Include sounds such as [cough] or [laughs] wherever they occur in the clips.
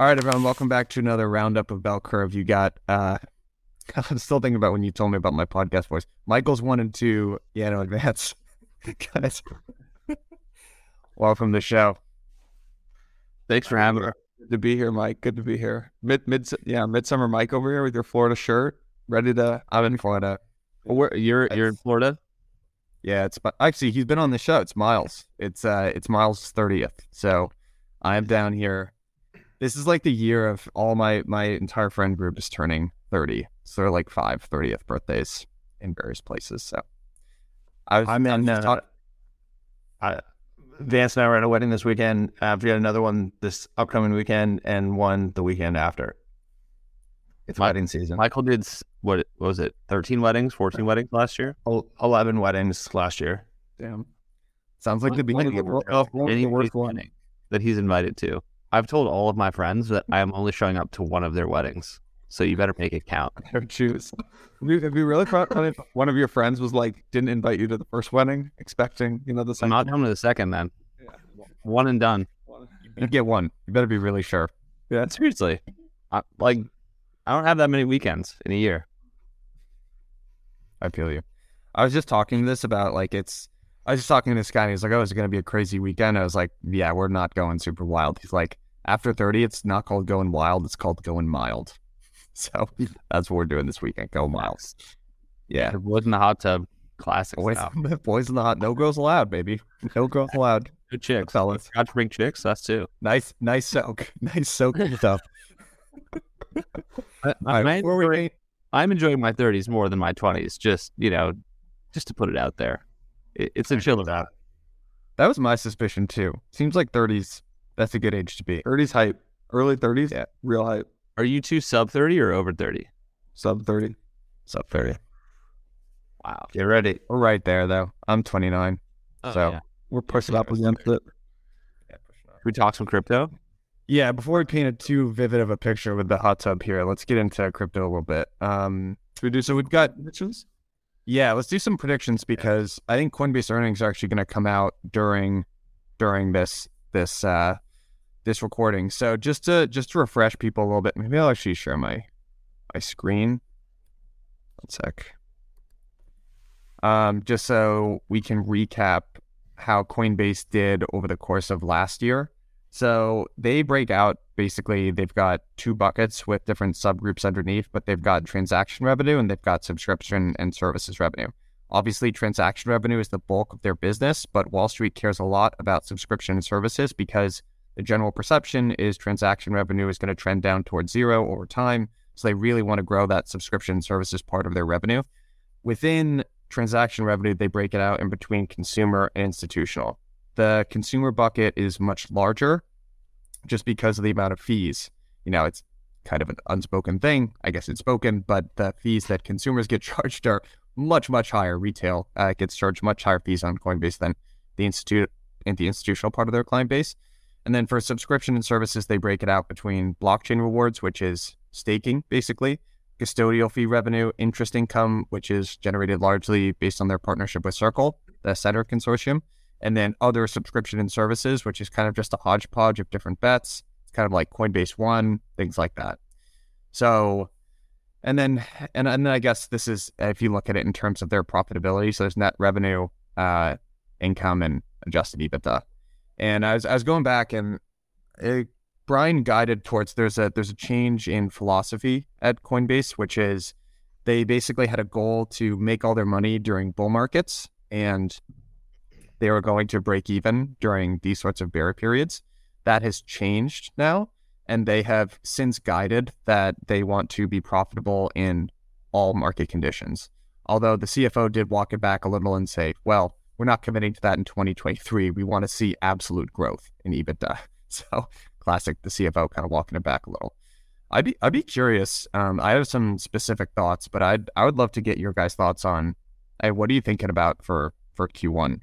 All right, everyone, welcome back to another roundup of Bell Curve. You got, uh, [laughs] I'm still thinking about when you told me about my podcast voice. Michael's one and two, yeah, no [laughs] and Vance. Guys, welcome to the show. Thanks for having me. Good to be here, Mike. Good to be here. Mid, mid, yeah, midsummer Mike over here with your Florida shirt, ready to. I'm in Florida. Well, where, you're you're in Florida. Yeah, it's actually he's been on the show. It's Miles. It's uh, it's Miles' thirtieth. So I'm down here this is like the year of all my my entire friend group is turning 30 so they're like five 30th birthdays in various places so. I was, i'm in uh, talk- I, vance and i were at a wedding this weekend. I've got another one this upcoming weekend and one the weekend after. It's my, wedding season. Michael did what, what was it 13 weddings 14 weddings last year? 11 weddings last year. Damn. Sounds like the beginning of any wedding that he's invited to I've told all of my friends that I am only showing up to one of their weddings. So you better make it count. [laughs] Oh, choose. Have you really thought if one of your friends was like didn't invite you to the first wedding, expecting you know the second? I'm not coming to the second then. Yeah. One and done. You get one. You better be really sure. Yeah, seriously. I, like, I don't have that many weekends in a year. I feel you. I was just talking this about like it's I was just talking to this guy and he's like, Oh, it's gonna be a crazy weekend. I was like, Yeah, we're not going super wild. He's like, After 30, it's not called going wild, it's called going mild. [laughs] So that's what we're doing this weekend. Go miles. Yeah. Boys in the hot tub. Classic. Boys, [laughs] boys in the hot no girls allowed, baby. No girls allowed. Good chicks. Fellas. Got to bring chicks, that's too. Nice, nice soak. [laughs] Nice soak stuff. I, I'm, right, enjoying, I'm enjoying my 30s more than my 20s, just, you know, just to put it out there it, it's a chill that. That was my suspicion too. Seems like 30s. That's a good age to be. 30s hype. Early 30s. Yeah. Real hype. Are you two sub 30 or over 30? Sub 30. Sub 30. Wow. Get ready. We're right there though. I'm 29. Oh, so yeah. we're pushing up against it. Yeah, we talk some crypto? Yeah, before we paint a too vivid of a picture with the hot tub here, let's get into crypto a little bit. Um, we do so. We've got predictions. Yeah, let's do some predictions because I think Coinbase earnings are actually going to come out during during this this uh this recording. So just to just to refresh people a little bit, maybe I'll actually share my my screen. One sec. Um, just so we can recap how Coinbase did over the course of last year. So they break out basically, they've got two buckets with different subgroups underneath, but they've got transaction revenue and they've got subscription and services revenue. Obviously, transaction revenue is the bulk of their business, but Wall Street cares a lot about subscription and services because the general perception is transaction revenue is going to trend down towards zero over time. So they really want to grow that subscription services part of their revenue. Within transaction revenue, they break it out in between consumer and institutional. The consumer bucket is much larger just because of the amount of fees. You know, it's kind of an unspoken thing. I guess it's spoken, but the fees that consumers get [laughs] charged are much, much higher. Retail uh, gets charged much higher fees on Coinbase than the institute and the institutional part of their client base. And then for subscription and services, they break it out between blockchain rewards, which is staking basically, custodial fee revenue, interest income, which is generated largely based on their partnership with Circle, the Center Consortium, and then other subscription and services, which is kind of just a hodgepodge of different bets. It's kind of like Coinbase One, things like that. So, and then, and, and then I guess this is, if you look at it in terms of their profitability, so there's net revenue, uh, income, and adjusted EBITDA. And I was, I was going back and it, Brian guided towards there's a there's a change in philosophy at Coinbase, which is they basically had a goal to make all their money during bull markets and they were going to break even during these sorts of bear periods. That has changed now, and they have since guided that they want to be profitable in all market conditions. Although the CFO did walk it back a little and say, well, we're not committing to that in 2023. We want to see absolute growth in EBITDA. [laughs] So classic, the CFO kind of walking it back a little. I'd be I'd be curious. Um, I have some specific thoughts, but I'd I would love to get your guys' thoughts on. Hey, what are you thinking about for for Q1?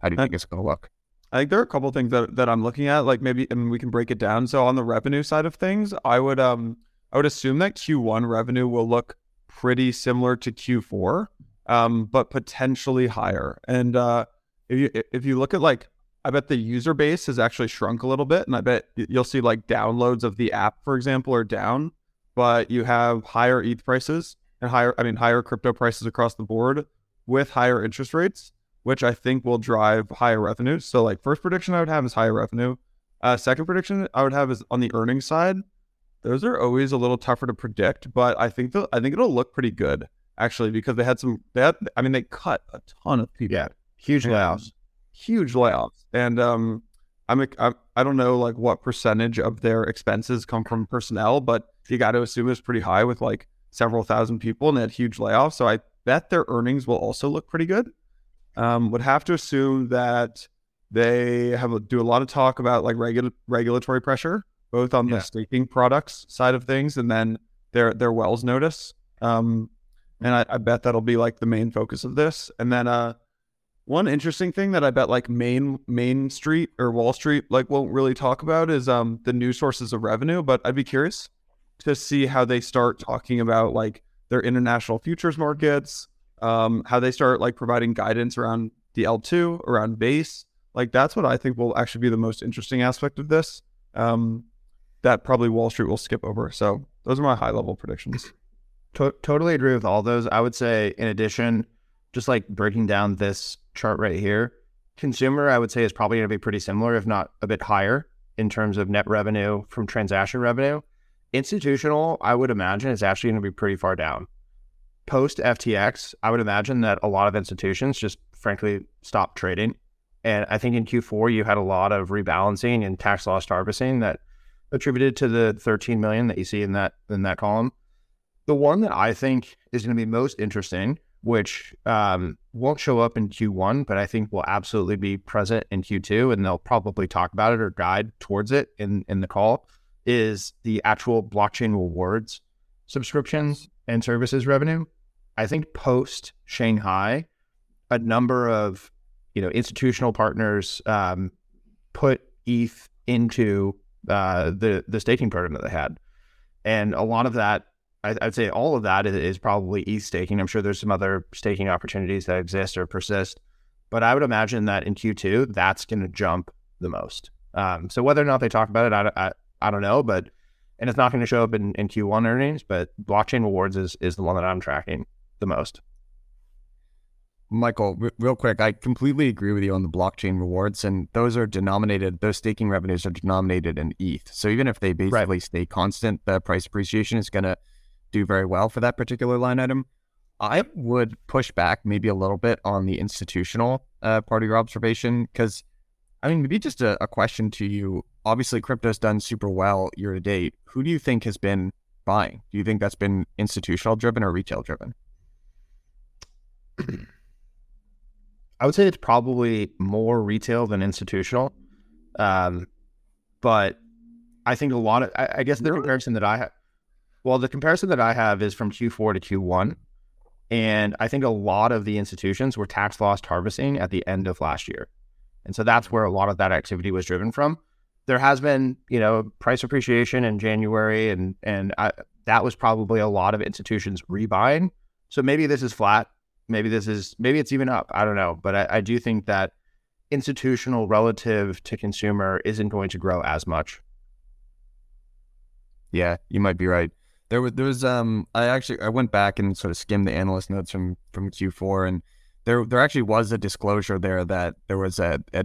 How do you think it's going to look? I think there are a couple things that, that I'm looking at, like maybe, and we can break it down. So on the revenue side of things, I would um I would assume that Q1 revenue will look pretty similar to Q4, um, but potentially higher. And uh, if you if you look at like, I bet the user base has actually shrunk a little bit, and I bet you'll see like downloads of the app, for example, are down, but you have higher ETH prices and higher, I mean, higher crypto prices across the board with higher interest rates which I think will drive higher revenues. So, like, first prediction I would have is higher revenue. Uh, second prediction I would have is on the earnings side. Those are always a little tougher to predict, but I think the, I think it'll look pretty good actually because they had some. They had, I mean, they cut a ton of people. Yeah, huge layoffs, huge layoffs, and um, I'm, I'm I don't know like what percentage of their expenses come from personnel, but you got to assume it's pretty high with like several thousand people and they had huge layoffs. So I bet their earnings will also look pretty good um, would have to assume that they have do a lot of talk about like regula- regulatory pressure, both on yeah. the staking products side of things, and then their their Wells notice. Um, and I, I, bet that'll be like the main focus of this. And then uh, one interesting thing that I bet like Main Main Street or Wall Street like won't really talk about is um the new sources of revenue. But I'd be curious to see how they start talking about like their international futures markets, um, how they start like providing guidance around the L2, around base. Like that's what I think will actually be the most interesting aspect of this. Um, that probably Wall Street will skip over. So those are my high level predictions. To- totally agree with all those. I would say, in addition, just like breaking down this chart right here, consumer, I would say, is probably going to be pretty similar, if not a bit higher in terms of net revenue from transaction revenue. Institutional, I would imagine, is actually going to be pretty far down post FTX, I would imagine that a lot of institutions just frankly stopped trading. And I think in Q4 you had a lot of rebalancing and tax loss harvesting that attributed to the 13 million that you see in that in that column. The one that I think is going to be most interesting, which um, won't show up in Q1, but I think will absolutely be present in Q2, and they'll probably talk about it or guide towards it in in the call, is the actual blockchain rewards subscriptions and services revenue. I think post Shanghai, a number of you know institutional partners um, put ETH into uh, the the staking program that they had, and a lot of that, I, would say, all of that is, is, probably ETH staking. I'm sure there's some other staking opportunities that exist or persist, but I would imagine that in Q2, that's going to jump the most. Um, so whether or not they talk about it, I, I, I don't know, but and it's not going to show up in, in Q1 earnings, but blockchain rewards is is the one that I'm tracking the most. Michael, r- real quick, I completely agree with you on the blockchain rewards, and those are denominated. Those staking revenues are denominated in ETH. So even if they basically right. stay constant, the price appreciation is going to do very well for that particular line item. I would push back maybe a little bit on the institutional uh, part of your observation because, I mean, maybe just a, a question to you. Obviously, crypto's done super well year to date. Who do you think has been buying? Do you think that's been institutional driven or retail driven? [clears throat] I would say it's probably more retail than institutional. Um, but I think a lot of, I, I guess the comparison that I have, well, the comparison that I have is from Q4 to Q1. And I think a lot of the institutions were tax loss harvesting at the end of last year. And so that's where a lot of that activity was driven from. There has been, you know, price appreciation in January, and and I, that was probably a lot of institutions rebuying. So maybe this is flat maybe this is maybe it's even up. I don't know, but I, I do think that institutional relative to consumer isn't going to grow as much. Yeah, you might be right. There was there was um I actually I went back and sort of skimmed the analyst notes from from Q4 and there there actually was a disclosure there that there was a, a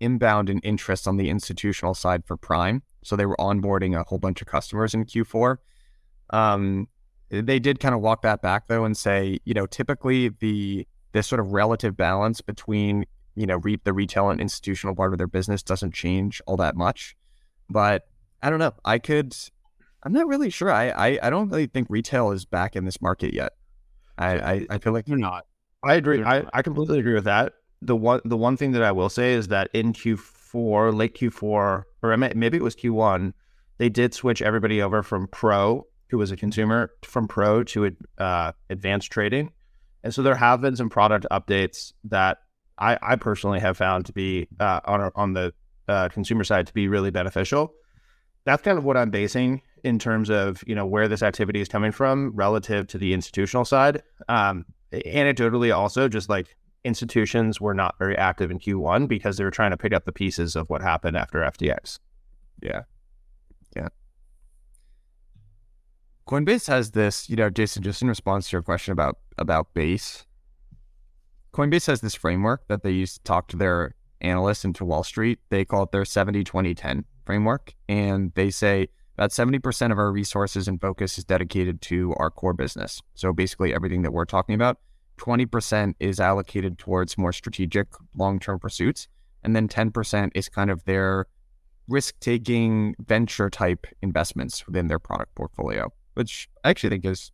inbound in interest on the institutional side for Prime. So they were onboarding a whole bunch of customers in Q4. Um, they did kind of walk that back though and say, you know, typically the this sort of relative balance between you know re- the retail and institutional part of their business doesn't change all that much. But I don't know. I could. I'm not really sure. I I, I don't really think retail is back in this market yet. I I, I feel like they're not. I agree. I, I completely agree with that. The one the one thing that I will say is that in Q4, late Q4, or maybe it was Q1, They did switch everybody over from Pro, who was a consumer, from Pro to uh, advanced trading. And so there have been some product updates that I, I personally have found to be uh, on on the uh, consumer side to be really beneficial. That's kind of what I'm basing in terms of you know where this activity is coming from relative to the institutional side. Um, anecdotally, also just like institutions were not very active in Q1 because they were trying to pick up the pieces of what happened after FTX. Yeah. Yeah. Coinbase has this, you know, Jason, just in response to your question about about base, Coinbase has this framework that they use to talk to their analysts and to Wall Street. They call it their 70 20 10 framework. And they say about 70% of our resources and focus is dedicated to our core business. So basically everything that we're talking about. 20% is allocated towards more strategic long term pursuits. And then 10% is kind of their risk taking venture type investments within their product portfolio, which I actually think is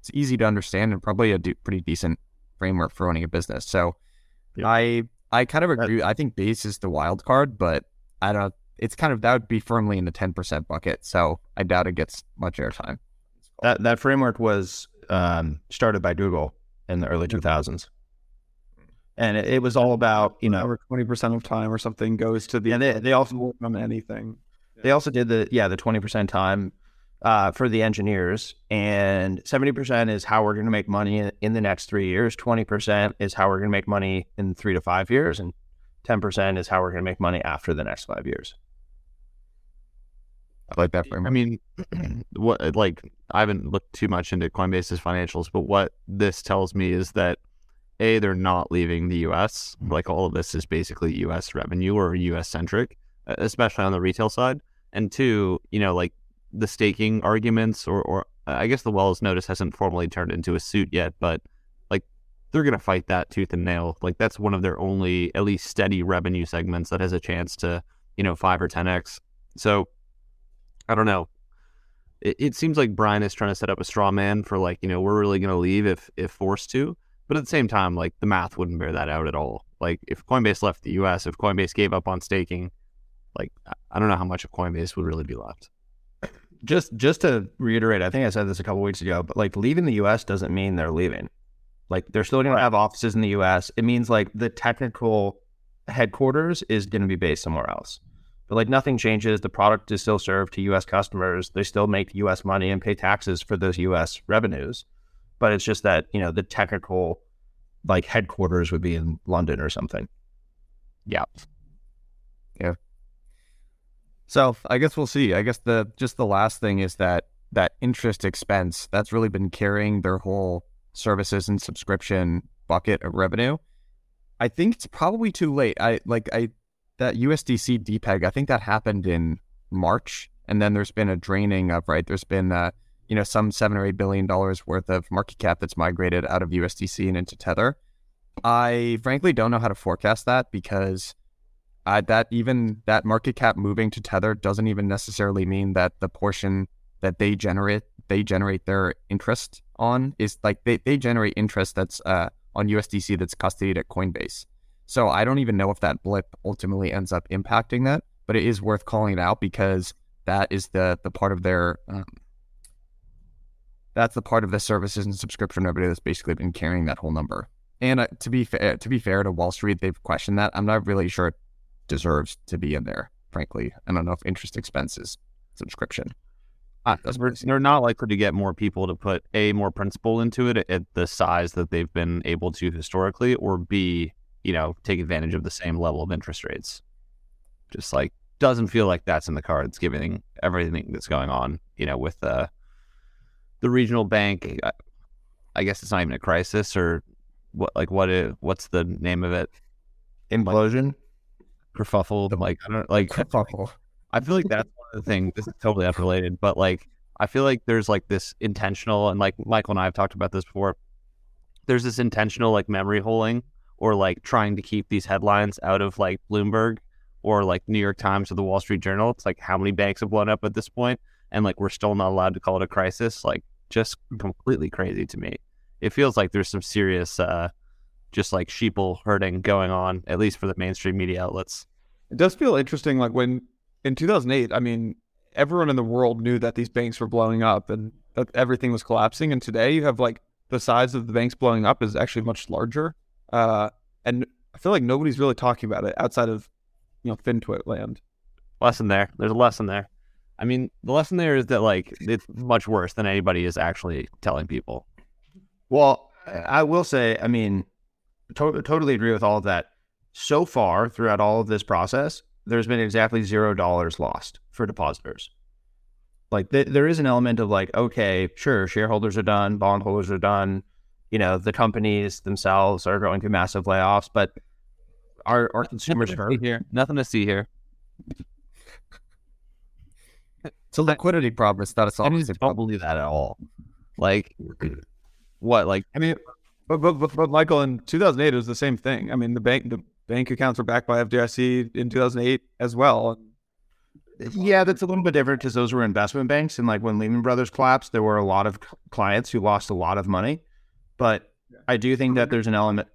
it's easy to understand and probably a do, pretty decent framework for running a business. So yeah. I I kind of agree. I think base is the wild card, but I don't. It's kind of that would be firmly in the ten percent bucket. So I doubt it gets much airtime. That that framework was um, started by Google in the early two thousands and it, it, was all about you know over twenty percent of time or something goes to the. And they they also work on anything. They also did the yeah the twenty percent time uh, for the engineers, and seventy percent is how we're going to make money in, in the next three years. Twenty percent is how we're going to make money in three to five years, and ten percent is how we're going to make money after the next five years. I like that framework. I mean, [clears throat] what like I haven't looked too much into Coinbase's financials, but what this tells me is that a they're not leaving the us like all of this is basically us revenue or us centric especially on the retail side and two you know like the staking arguments or, or i guess the wells notice hasn't formally turned into a suit yet but they're going to fight that tooth and nail like that's one of their only at least steady revenue segments that has a chance to you know 5 or 10x so i don't know it, it seems like brian is trying to set up a straw man for like you know we're really going to leave if if forced to but at the same time, like the math wouldn't bear that out at all. Like if Coinbase left the US, if Coinbase gave up on staking, like I don't know how much of Coinbase would really be left. Just just to reiterate, I think I said this a couple weeks ago, but like leaving the US doesn't mean they're leaving. Like they're still going to have offices in the US. It means like the technical headquarters is going to be based somewhere else. But like nothing changes. The product is still served to US customers. They still make US money and pay taxes for those US revenues but it's just that you know the technical like headquarters would be in London or something. Yeah. Yeah. So I guess we'll see. I guess the just the last thing is that that interest expense that's really been carrying their whole services and subscription bucket of revenue. I think it's probably too late. I like I that USDC depeg. I think that happened in March, and then there's been a draining of right. There's been uh, you know, some seven or eight billion dollars worth of market cap that's migrated out of USDC and into Tether. I frankly don't know how to forecast that because uh, that even that market cap moving to Tether doesn't even necessarily mean that the portion that they generate they generate their interest on is like they, they generate interest that's uh, on USDC that's custodied at Coinbase. So I don't even know if that blip ultimately ends up impacting that, but it is worth calling it out because that is the the part of their um, that's the part of the services and subscription revenue that's basically been carrying that whole number. And uh, to be fair, to be fair to Wall Street, they've questioned that. I'm not really sure it deserves to be in there. Frankly, I don't know if interest expenses subscription. Uh, they're not likely to get more people to put a more principal into it at the size that they've been able to historically, or b you know take advantage of the same level of interest rates. Just like doesn't feel like that's in the cards, given everything that's going on. You know, with uh, the regional bank. I guess it's not even a crisis or what. Like what? Is, what's the name of it? Implosion, like, kerfuffle. Like I don't like kerfuffle. I feel like that's of. This is totally unrelated, but like I feel like there's like this intentional, and like Michael and I have talked about this before. There's this intentional like memory holding or like trying to keep these headlines out of like Bloomberg or like New York Times or the Wall Street Journal. It's like how many banks have blown up at this point, and like we're still not allowed to call it a crisis. Like just completely crazy to me. It feels like there's some serious, uh, just like sheeple herding going on, at least for the mainstream media outlets. It does feel interesting. Like when in 2008, I mean, everyone in the world knew that these banks were blowing up and that everything was collapsing. And today you have like the size of the banks blowing up is actually much larger. Uh, and I feel like nobody's really talking about it outside of you know FinTwit land. Lesson there. There's a lesson there. I mean, the lesson there is that like it's much worse than anybody is actually telling people. Well, I will say, I mean, to- totally agree with all of that. So far, throughout all of this process, there's been exactly zero dollars lost for depositors. Like th- there is an element of like, okay, sure, shareholders are done, bondholders are done, you know, the companies themselves are going through massive layoffs, but our our consumers hurt. here. Nothing to see here. It's a liquidity problem. It's not a solvency don't problem. believe that at all. Like, what? Like, I mean, but, but, but, but Michael, in 2008, it was the same thing. I mean, the bank the bank accounts were backed by FDIC in 2008 as well. Yeah, that's a little bit different because those were investment banks, and like when Lehman Brothers collapsed, there were a lot of clients who lost a lot of money. But I do think that there's an element.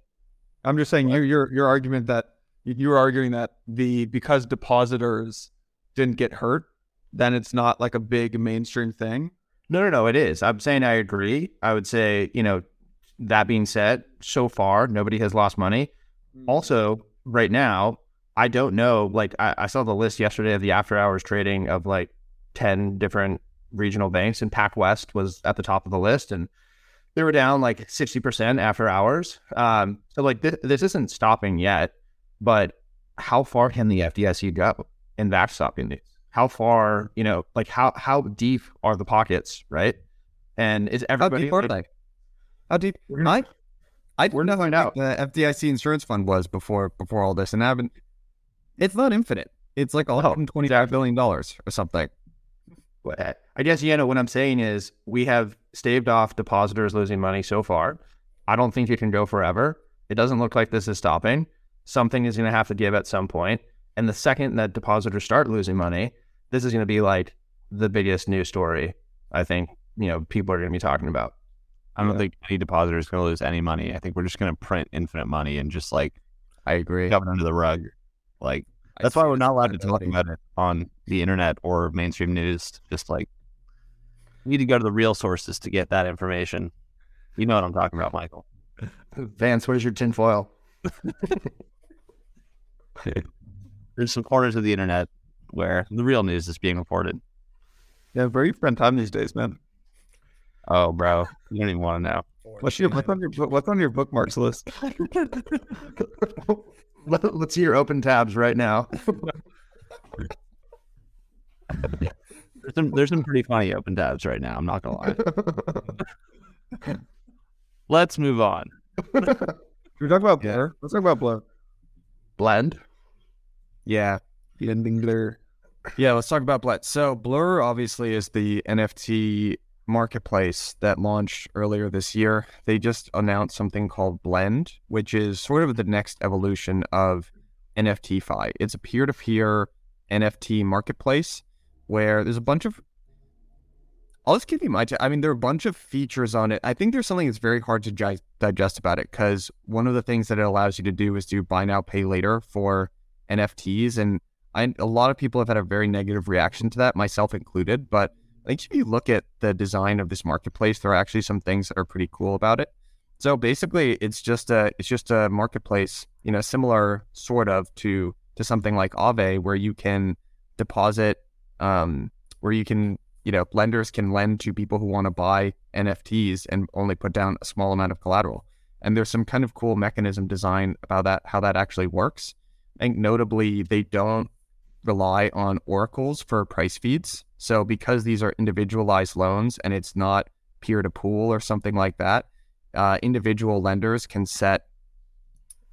I'm just saying your your your argument that you're arguing that the because depositors didn't get hurt, then it's not like a big mainstream thing. No, no, no, it is. I'm saying I agree. I would say, you know, that being said, so far nobody has lost money. Also, right now, I don't know. Like I, I saw the list yesterday of the after hours trading of like ten different regional banks, and PacWest was at the top of the list, and they were down like sixty percent after hours. Um, so like this, this isn't stopping yet, but how far can the FDIC go in backstopping these? How far, you know, like how how deep are the pockets, right? And is How everybody deep are they? How deep? I, I We're gonna find out. the FDIC insurance fund was before before all this, and I haven't. It's not infinite. It's like 125 billion dollars or something. I guess, you know, what I'm saying is we have staved off depositors losing money so far. I don't think it can go forever. It doesn't look like this is stopping. Something is going to have to give at some point. And the second that depositors start losing money, this is going to be like the biggest news story I think, you know, people are going to be talking about. I don't Yeah. think any depositor is going to lose any money. I think we're just going to print infinite money and just like I agree. shove it under the rug. Like I that's why we're not allowed to talk about it on the internet or mainstream news. Just like we need to go to the real sources to get that information. You know what I'm talking about, Michael. [laughs] Vance, where's your tinfoil? [laughs] There's some corners of the internet where the real news is being reported. Yeah, very friend time these days, man. Oh, bro, you don't even want to know. What's your what's on your what's on your bookmarks list? [laughs] Let, us see your open tabs right now. There's some there's some pretty funny open tabs right now. I'm not gonna lie. [laughs] Let's move on. Should we talk about Yeah. Blur? Let's talk about Blur. Blend. Yeah. Blending Blur. Yeah, let's talk about Blend. So Blur obviously is the NFT marketplace that launched earlier this year. They just announced something called Blend, which is sort of the next evolution of NFTFi. It's a peer-to-peer NFT marketplace where there's a bunch of I'll just give you my. I mean, there are a bunch of features on it. I think there's something that's very hard to gi- digest about it because one of the things that it allows you to do is do buy now, pay later for NFTs, and I, a lot of people have had a very negative reaction to that, myself included. But I think if you look at the design of this marketplace, there are actually some things that are pretty cool about it. So basically, it's just a it's just a marketplace, you know, similar sort of to to something like Aave, where you can deposit, um, where you can you know lenders can lend to people who want to buy NFTs and only put down a small amount of collateral. And there's some kind of cool mechanism design about that, how that actually works. I think notably they don't rely on oracles for price feeds. So because these are individualized loans and it's not peer to pool or something like that, uh, individual lenders can set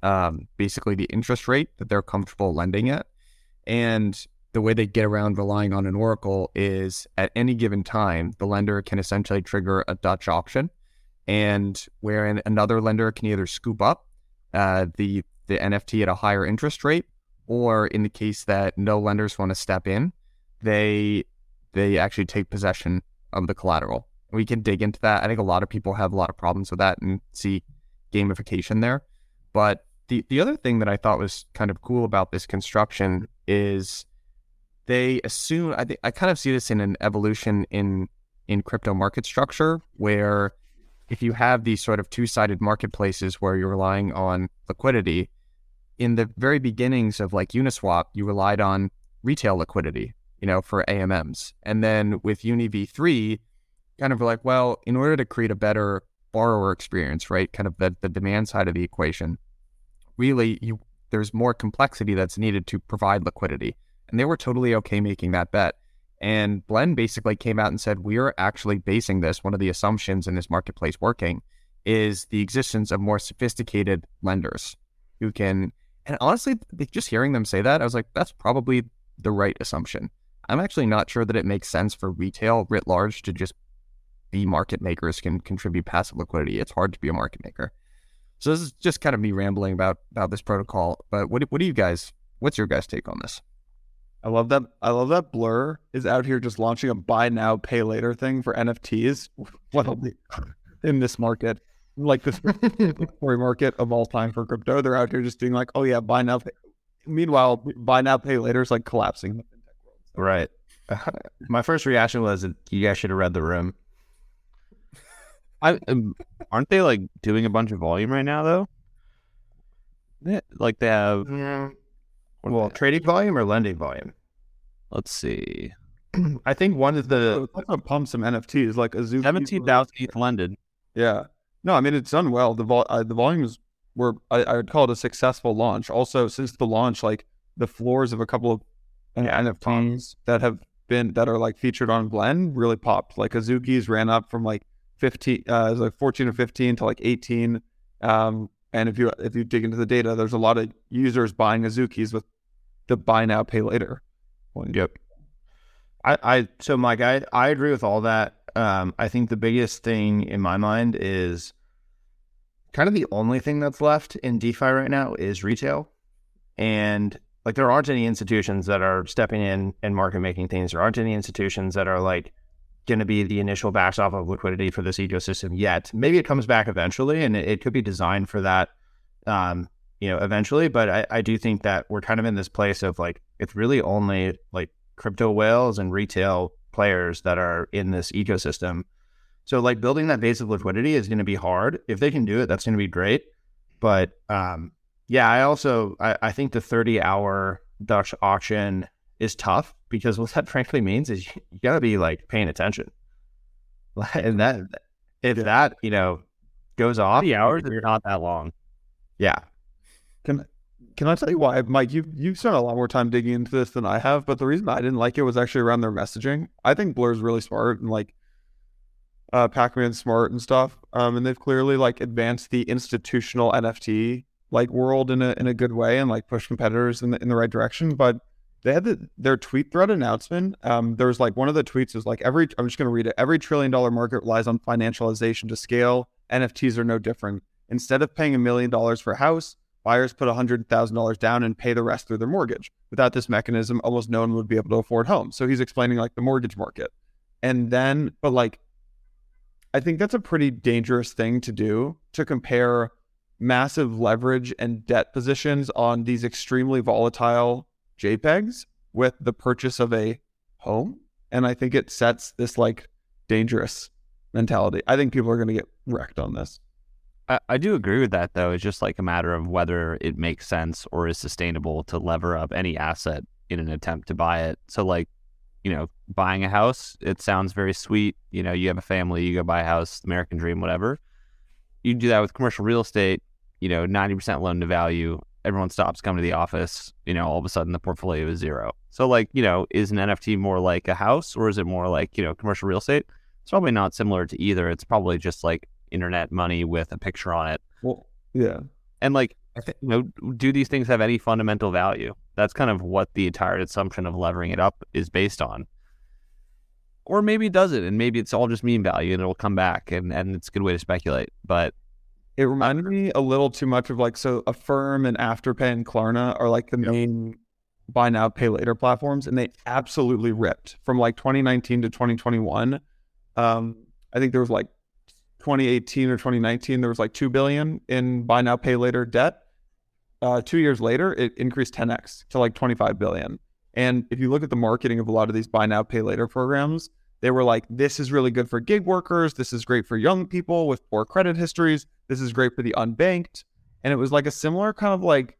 um, basically the interest rate that they're comfortable lending at. And the way they get around relying on an oracle is at any given time, the lender can essentially trigger a Dutch auction, and wherein another lender can either scoop up uh, the the NFT at a higher interest rate, or in the case that no lenders want to step in, they they actually take possession of the collateral. We can dig into that. I think a lot of people have a lot of problems with that and see gamification there. But the the other thing that I thought was kind of cool about this construction is they assume I think I kind of see this in an evolution in in crypto market structure where if you have these sort of two-sided marketplaces where you're relying on liquidity in the very beginnings of like Uniswap you relied on retail liquidity you know for AMMs and then with Uni v3 kind of like well in order to create a better borrower experience right kind of the, the demand side of the equation really you there's more complexity that's needed to provide liquidity and they were totally okay making that bet. And Blend basically came out and said, We are actually basing this. One of the assumptions in this marketplace working is the existence of more sophisticated lenders who can. And honestly, just hearing them say that, I was like, That's probably the right assumption. I'm actually not sure that it makes sense for retail writ large to just be market makers can contribute passive liquidity. It's hard to be a market maker. So this is just kind of me rambling about about this protocol. But what what do you guys? What's your guys' take on this? I love that. I love that Blur is out here just launching a buy now, pay later thing for NFTs. [laughs] In this market, like this story market of all time for crypto, they're out here just doing like, oh yeah, buy now. Pay. Meanwhile, buy now, pay later is like collapsing. Right. [laughs] My first reaction was, you guys should have read the room. I um, aren't they like doing a bunch of volume right now though? Yeah, like they have. Yeah. Well, trading volume or lending volume? Let's see. [clears throat] I think one of the oh, pump some NFTs like a Azuki. Seventeen thousand ETH lended. Yeah. No, I mean it's done well. The vol- uh, the volumes were I, I, would call it a successful launch. Also, since the launch, like the floors of a couple of yeah, NFTs that have been that are like featured on Blend really popped. Like Azuki's ran up from like fifteen, uh, like fourteen or fifteen to like eighteen. Um, and if you if you dig into the data, there's a lot of users buying Azuki's with the buy now, pay later. Point. Yep. I, I so Mike, I I agree with all that. Um, I think the biggest thing in my mind is kind of the only thing that's left in DeFi right now is retail, and like there aren't any institutions that are stepping in and market making things. There aren't any institutions that are like going to be the initial backstop off of liquidity for this ecosystem yet. Maybe it comes back eventually, and it, it could be designed for that, um, you know, eventually. But I, I do think that we're kind of in this place of like it's really only like crypto whales and retail players that are in this ecosystem. So like building that base of liquidity is going to be hard. If they can do it, that's going to be great. But um, yeah, I also I, I think the 30 hour Dutch auction is tough because what that [laughs] frankly means is you, you got to be like paying attention. [laughs] And that, if that, you know, goes off, the hours are not that long. Yeah. Can, can I tell you why, Mike? You you've spent a lot more time digging into this than I have, but the reason I didn't like it was actually around their messaging. I think Blur's really smart and like uh, Pac-Man's smart and stuff. Um, and they've clearly like advanced the institutional NFT like world in a in a good way and like push competitors in the in the right direction. But they had the, their tweet thread announcement. Um, there was like one of the tweets is like every I'm just going to read it. Every trillion dollar market relies on financialization to scale. NFTs are no different. Instead of paying a million dollars for a house, buyers put hundred thousand dollars down and pay the rest through their mortgage. Without this mechanism, almost no one would be able to afford homes. So he's explaining like the mortgage market, and then but like, I think that's a pretty dangerous thing to do to compare massive leverage and debt positions on these extremely volatile JPEGs with the purchase of a home. And I think it sets this like dangerous mentality. I think people are going to get wrecked on this. I, do agree with that, though. It's just like a matter of whether it makes sense or is sustainable to lever up any asset in an attempt to buy it. So, like, you know, buying a house, it sounds very sweet. You know, you have a family, you go buy a house, American dream, whatever. You do that with commercial real estate, you know, 90% loan to value everyone stops coming to the office, you know, all of a sudden the portfolio is zero. So like, you know, is an NFT more like a house or is it more like, you know, commercial real estate? It's probably not similar to either. It's probably just like internet money with a picture on it. Well, yeah. And like, you know, do these things have any fundamental value? That's kind of what the entire assumption of levering it up is based on. Or maybe it doesn't, and maybe it's all just meme value and it'll come back and, and it's a good way to speculate. But it reminded me a little too much of like so Affirm and Afterpay and Klarna are like the yep. main buy now pay later platforms, and they absolutely ripped from like 2019 to 2021. Um, I think there was like 2018 or 2019 there was like two billion in buy now pay later debt. Uh, two years later, it increased 10x to like 25 billion. And if you look at the marketing of a lot of these buy now, pay later programs, they were like, this is really good for gig workers. This is great for young people with poor credit histories. This is great for the unbanked. And it was like a similar kind of like,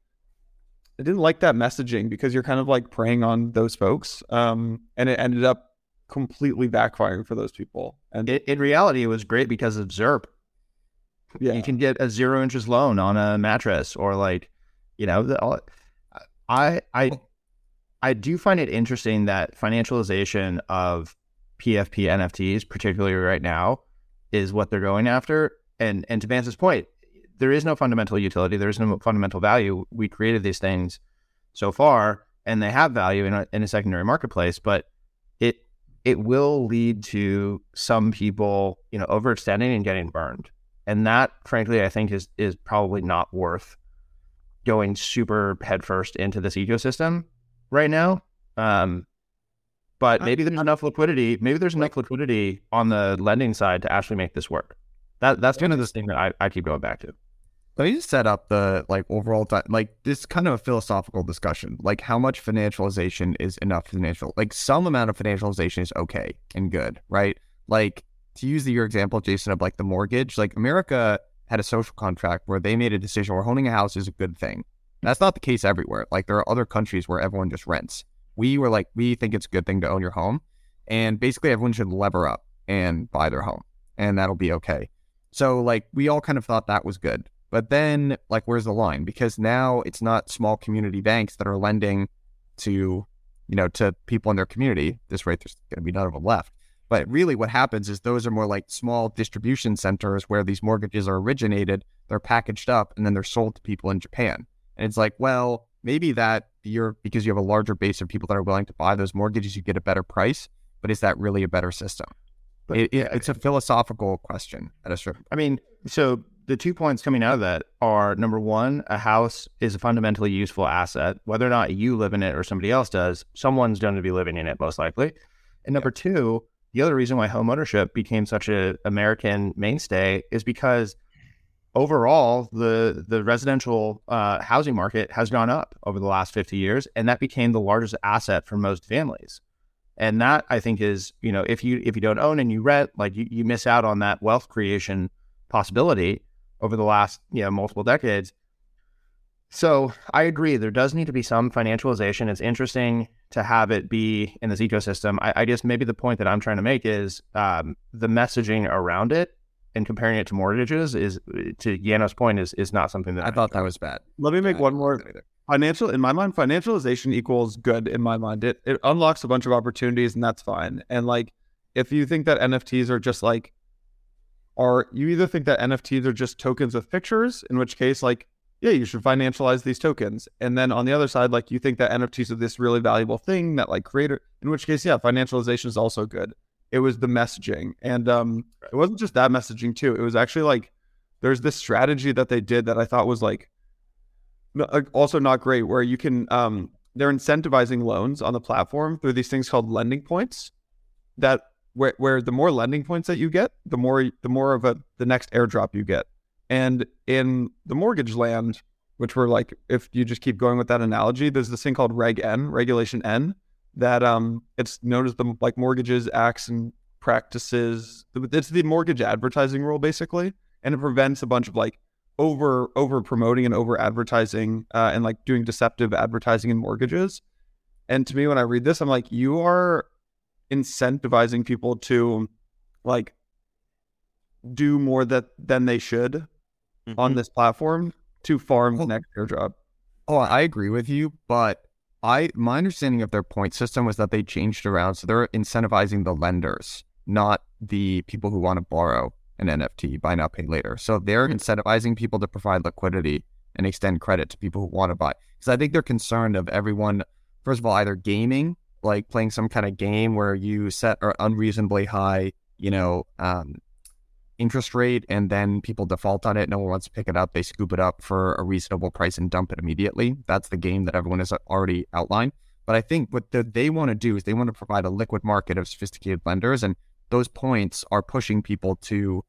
I didn't like that messaging because you're kind of like preying on those folks. Um, and it ended up completely backfiring for those people. And In, in reality, it was great because of ZIRP. yeah, You can get a zero interest loan on a mattress, or like, you know, the, all- I I I do find it interesting that financialization of PFP NFTs, particularly right now, is what they're going after. And and to Vance's point, there is no fundamental utility. There is no fundamental value. We created these things so far, and they have value in a, in a secondary marketplace, but it it will lead to some people, you know, overextending and getting burned. And that, frankly, I think is is probably not worth going super headfirst into this ecosystem right now. Um, but maybe there's enough liquidity. Maybe there's enough liquidity on the lending side to actually make this work. That that's kind of this thing that I, I keep going back to. Let me just set up the like overall di- like this kind of a philosophical discussion. Like how much financialization is enough financial? Like some amount of financialization is okay and good, right? Like to use the, your example, Jason, of like the mortgage. Like America had a social contract where they made a decision where owning a house is a good thing. That's not the case everywhere. Like there are other countries where everyone just rents. We were like, we think it's a good thing to own your home, and basically everyone should lever up and buy their home, and that'll be okay. So like we all kind of thought that was good. But then like where's the line? Because now it's not small community banks that are lending to, you know, to people in their community. This rate there's gonna be none of them left. But really what happens is those are more like small distribution centers where these mortgages are originated, they're packaged up and then they're sold to people in Japan. And it's like, well, maybe that you're because you have a larger base of people that are willing to buy those mortgages, you get a better price. But is that really a better system? But, It, it, yeah, it's a philosophical question at a certain I mean, so the two points coming out of that are number one, a house is a fundamentally useful asset. Whether or not you live in it or somebody else does, someone's going to be living in it most likely. And number two, the other reason why home ownership became such an American mainstay is because overall the the residential uh, housing market has gone up over the last 50 years and that became the largest asset for most families and that i think is you know if you if you don't own and you rent like you, you miss out on that wealth creation possibility over the last you know multiple decades. So i agree there does need to be some financialization. It's interesting to have it be in this ecosystem. I, I guess maybe the point that i'm trying to make is um, the messaging around it and comparing it to mortgages is to Yano's point is is not something that I thought that was bad. let me make I one more like that either. financial in my mind financialization equals good in my mind. It, it unlocks a bunch of opportunities and that's fine. And like if you think that nfts are just like are you either think that nfts are just tokens with pictures in which case like yeah you should financialize these tokens. And then on the other side like you think that nfts are this really valuable thing that like creator in which case yeah financialization is also good. It was the messaging. And um it wasn't just that messaging too. It was actually like there's this strategy that they did that i thought was like also not great where you can um they're incentivizing loans on the platform through these things called lending points that where, where the more lending points that you get the more the more of a the next airdrop you get. And in the mortgage land which we're like if you just keep going with that analogy there's this thing called reg n regulation n that um it's known as the like mortgages acts and practices. It's the mortgage advertising rule basically. And it prevents a bunch of like over over promoting and over advertising uh, and like doing deceptive advertising in mortgages. And to me, when I read this, I'm like, you are incentivizing people to like do more that than they should on mm-hmm. this platform to farm the Well- next airdrop. Oh, I agree with you, but I my understanding of their point system was that they changed around, so they're incentivizing the lenders, not the people who want to borrow an NFT, buy now pay later. So they're incentivizing people to provide liquidity and extend credit to people who want to buy. Because I think they're concerned of everyone, first of all, either gaming, like playing some kind of game where you set an unreasonably high, you know, um, interest rate and then people default on it. No one wants to pick it up. They scoop it up for a reasonable price and dump it immediately. That's the game that everyone has already outlined. But I think what the, they want to do is they want to provide a liquid market of sophisticated lenders, and those points are pushing people to,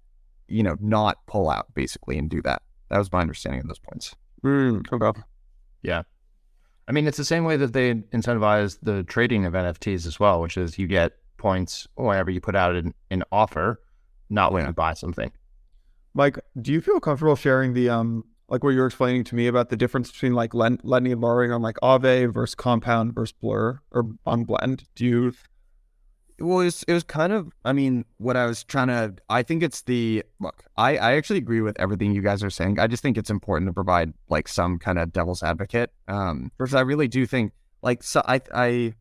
you know, not pull out basically and do that. That was my understanding of those points. Mm, okay. I I mean, it's the same way that they incentivize the trading of NFTs as well, which is you get points whenever you put out an, an offer, not when you buy something. Mike, do you feel comfortable sharing the um like what you were explaining to me about the difference between like lend- lending and borrowing on like Aave versus Compound versus Blur or on Blend? Do you? Well, it was, it was kind of, I mean, what I was trying to, I think it's the, look, I, I actually agree with everything you guys are saying. I just think it's important to provide like some kind of devil's advocate. Um, because I really do think, like, so I, I,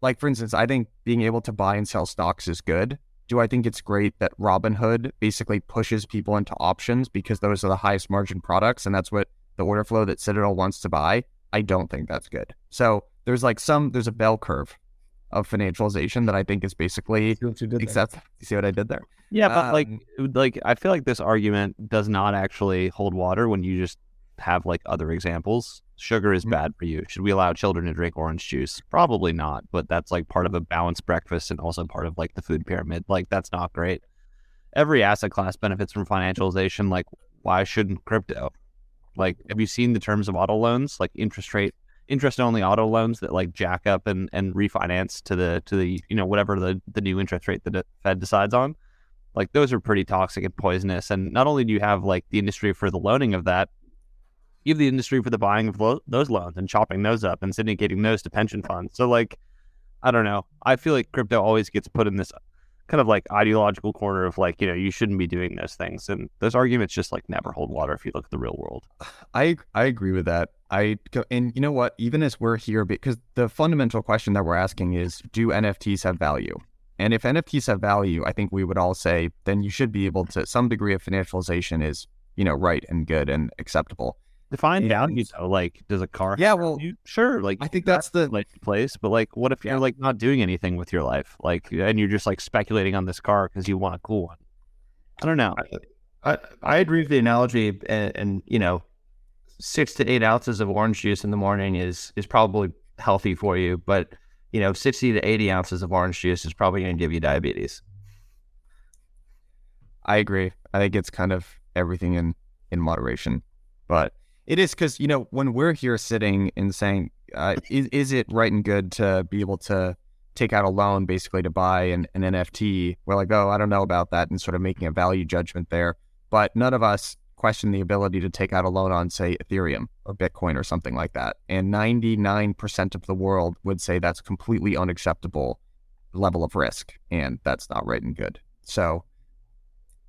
like, for instance, I think being able to buy and sell stocks is good. Do I think it's great that Robinhood basically pushes people into options because those are the highest margin products and that's what the order flow that Citadel wants to buy? I don't think that's good. So there's like some, there's a bell curve of financialization that I think is basically except you see what I did there? Yeah, but like Um, like I feel like this argument does not actually hold water when you just have like other examples. Sugar is Mhm. bad for you. Should we allow children to drink orange juice? Probably not, but that's like part of a balanced breakfast and also part of like the food pyramid. Like that's not great. Every asset class benefits from financialization. Like why shouldn't crypto? Like have you seen the terms of auto loans? Like interest rate interest only auto loans that like jack up and, and refinance to the to the you know whatever the, the new interest rate that the Fed decides on like those are pretty toxic and poisonous. And not only do you have like the industry for the loaning of that, you have the industry for the buying of lo- those loans and chopping those up and syndicating those to pension funds. So like, I don't know. I feel like crypto always gets put in this kind of like ideological corner of like, you know, you shouldn't be doing those things. And those arguments just like never hold water if you look at the real world. I I agree with that. I go- and you know what? Even as we're here, because the fundamental question that we're asking is, do NFTs have value? And if NFTs have value, I think we would all say then you should be able to some degree of financialization is you know right and good and acceptable. Define And- value though. Like, does a car? Yeah, well, value? sure. Like, I think that's the like place, but like, what if Yeah. you're like not doing anything with your life, like, and you're just like speculating on this car because you want a cool one? I don't know. I, I agree with the analogy, and, and you know, six to eight ounces of orange juice in the morning is is probably healthy for you, but you know, sixty to eighty ounces of orange juice is probably going to give you diabetes. I agree. I think it's kind of everything in in moderation, but it is because you know when we're here sitting and saying, uh, is is it right and good to be able to take out a loan basically to buy an, an NFT? We're like, oh, I don't know about that, and sort of making a value judgment there. But none of us question the ability to take out a loan on, say, Ethereum or Bitcoin or something like that. And 99% of the world would say that's completely unacceptable level of risk, and that's not right and good. So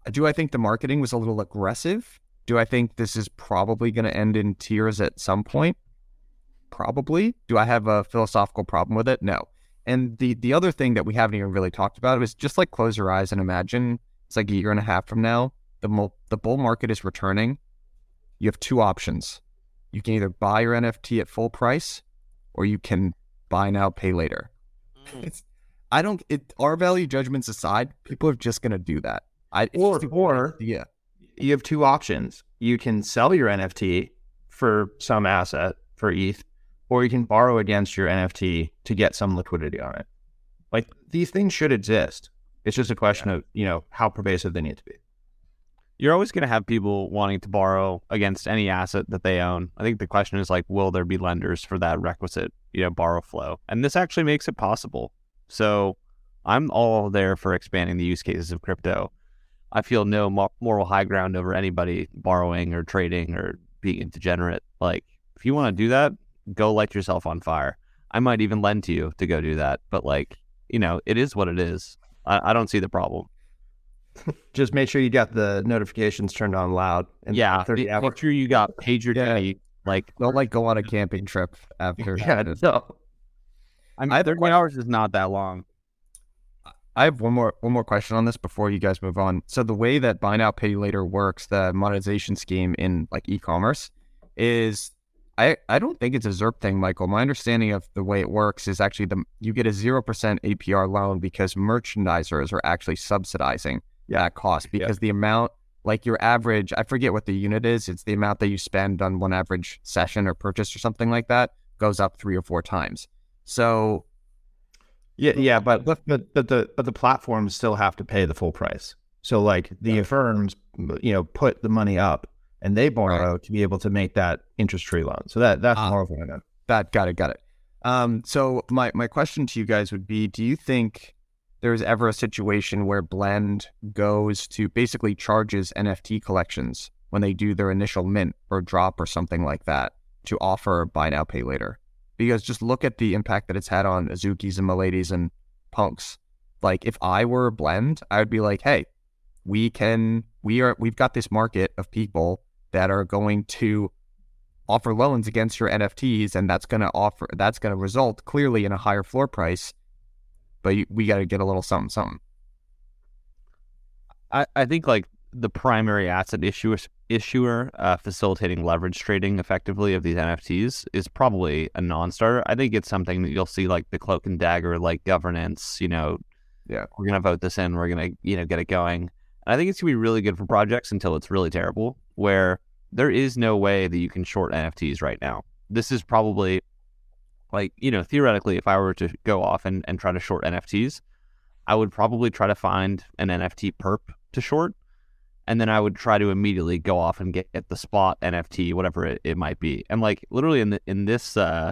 do I think the marketing was a little aggressive? Do I think this is probably going to end in tears at some point? Probably. Do I have a philosophical problem with it? No. And the the other thing that we haven't even really talked about is just like close your eyes and imagine it's like a year and a half from now, the mo- the bull market is returning. You have two options. You can either buy your NFT at full price, or you can buy now, pay later. Hmm. It's I don't. It our value judgments aside, people are just going to do that. I it's Or- or- idea. You have two options. You can sell your NFT for some asset for ETH, or you can borrow against your NFT to get some liquidity on it. Like these things should exist. It's just a question of you know how pervasive they need to be. you're always going to have people wanting to borrow against any asset that they own. I think the question is like, will there be lenders for that requisite, you know, borrow flow? And this actually makes it possible. So I'm all there for expanding the use cases of crypto. I feel no moral high ground over anybody borrowing or trading or being a degenerate. Like, if you want to do that, go light yourself on fire. I might even lend to you to go do that. But like, you know, it is what it is. I, I don't see the problem. [laughs] Just make sure you got the notifications turned on loud. And yeah, 30 hours. make sure you got pager Yeah. duty. Like, [laughs] Don't like go on a camping trip after. [laughs] Yeah, no. I mean, I 30 hours is not that long. I have one more one more question on this before you guys move on. So the way that buy now pay later works, the monetization scheme in like e-commerce, is I I don't think it's a ZIRP thing, Michael. My understanding of the way it works is actually the you get a zero percent APR loan because merchandisers are actually subsidizing that cost because the amount like your average I forget what the unit is, it's the amount that you spend on one average session or purchase or something like that goes up three or four times. So Yeah, yeah, but but but the but the platforms still have to pay the full price. So like the firms, you know, put the money up and they borrow to be able to make that interest free loan. So that that's Ah. more of what I know. That got it, got it. Um, so my my question to you guys would be: Do you think there's ever a situation where Blend goes to basically charges NFT collections when they do their initial mint or drop or something like that to offer buy now pay later? Because just look at the impact that it's had on Azukis and Miladies and Punks. Like if I were a Blend, I would be like, hey, we can we are we've got this market of people that are going to offer loans against your NFTs, and that's going to offer that's going to result clearly in a higher floor price. But we got to get a little something, something. I, I think like the primary asset issuer issuer uh, facilitating leverage trading effectively of these NFTs is probably a non-starter. I think it's something that you'll see like the cloak and dagger like governance. You know, yeah, we're gonna vote this in. We're gonna you know get it going. And I think it's gonna be really good for projects until it's really terrible, where there is no way that you can short NFTs right now. This is probably like, you know, theoretically, if I were to go off and, and try to short NFTs, I would probably try to find an NFT perp to short. And then I would try to immediately go off and get, the spot NFT, whatever it, it might be. And like literally in the, in this, uh,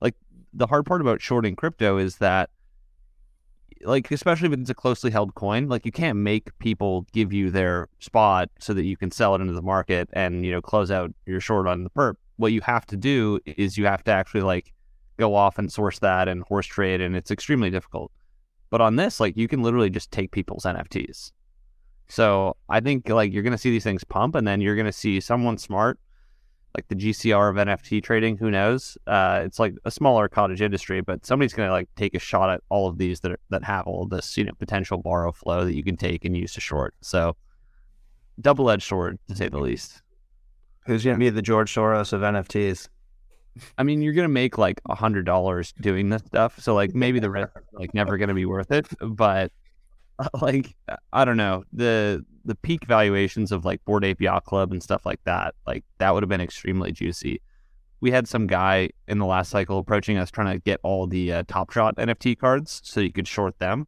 like the hard part about shorting crypto is that like especially if it's a closely held coin, like you can't make people give you their spot so that you can sell it into the market and you know close out your short on the perp. What you have to do is you have to actually like go off and source that and horse trade, and it's extremely difficult. But on this, like you can literally just take people's NFTs. So I think like you're gonna see these things pump, and then you're gonna see someone smart like the GCR of NFT trading. Who knows? Uh, it's like a smaller cottage industry, but somebody's going to like take a shot at all of these that are, that have all this you know potential borrow flow that you can take and use to short. So double edged sword to say the least. Who's going to be the George Soros of NFTs? I mean, you're gonna make like a hundred dollars doing this stuff, so like maybe the risk [laughs] like never gonna be worth it. But [laughs] like I don't know the the peak valuations of like Ape Yacht Club and stuff like that, like that would have been extremely juicy. We had some guy in the last cycle approaching us trying to get all the uh, Top Shot NFT cards so you could short them.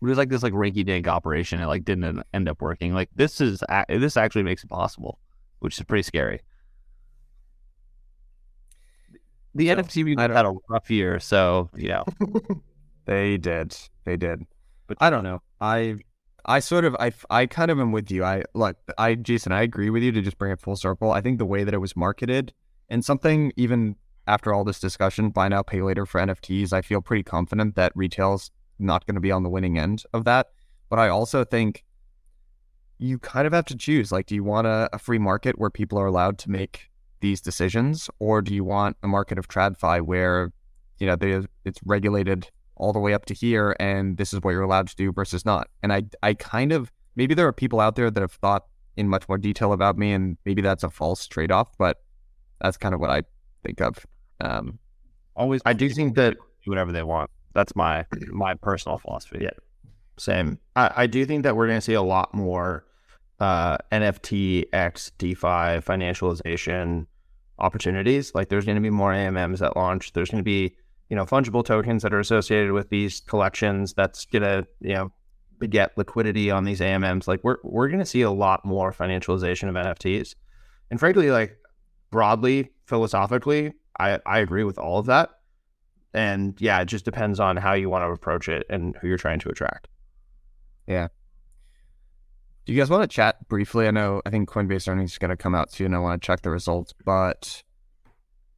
It was like this like rinky dink operation. It like didn't end up working. Like this is this actually makes it possible, which is pretty scary. The so, NFT had a rough year, so you [laughs] know they did, they did. But I don't know. I I sort of I I kind of am with you. I look, I Jason, I agree with you to just bring it full circle. I think the way that it was marketed and something even after all this discussion, buy now pay later for NFTs, I feel pretty confident that retail's not going to be on the winning end of that. But I also think you kind of have to choose. Like, do you want a, a free market where people are allowed to make these decisions, or do you want a market of TradFi where you know it's regulated all the way up to here, and this is what you're allowed to do versus not. And I, I kind of maybe there are people out there that have thought in much more detail about me, and maybe that's a false trade off, but that's kind of what I think of. Um, Always, I do think that do whatever they want. That's my [clears throat] my personal philosophy. Yeah, same. I, I do think that we're going to see a lot more uh, NFT X DeFi financialization opportunities. Like, there's going to be more AMMs at launch. There's going to be you know, fungible tokens that are associated with these collections that's to, you know, beget liquidity on these AMMs. Like we're, we're to see a lot more financialization of NFTs. And frankly, like broadly, philosophically, I, I agree with all of that. And yeah, it just depends on how you want to approach it and who you're trying to attract. Yeah. Do you guys want to chat briefly? I know I think Coinbase earnings is going to come out soon. I want to check the results, but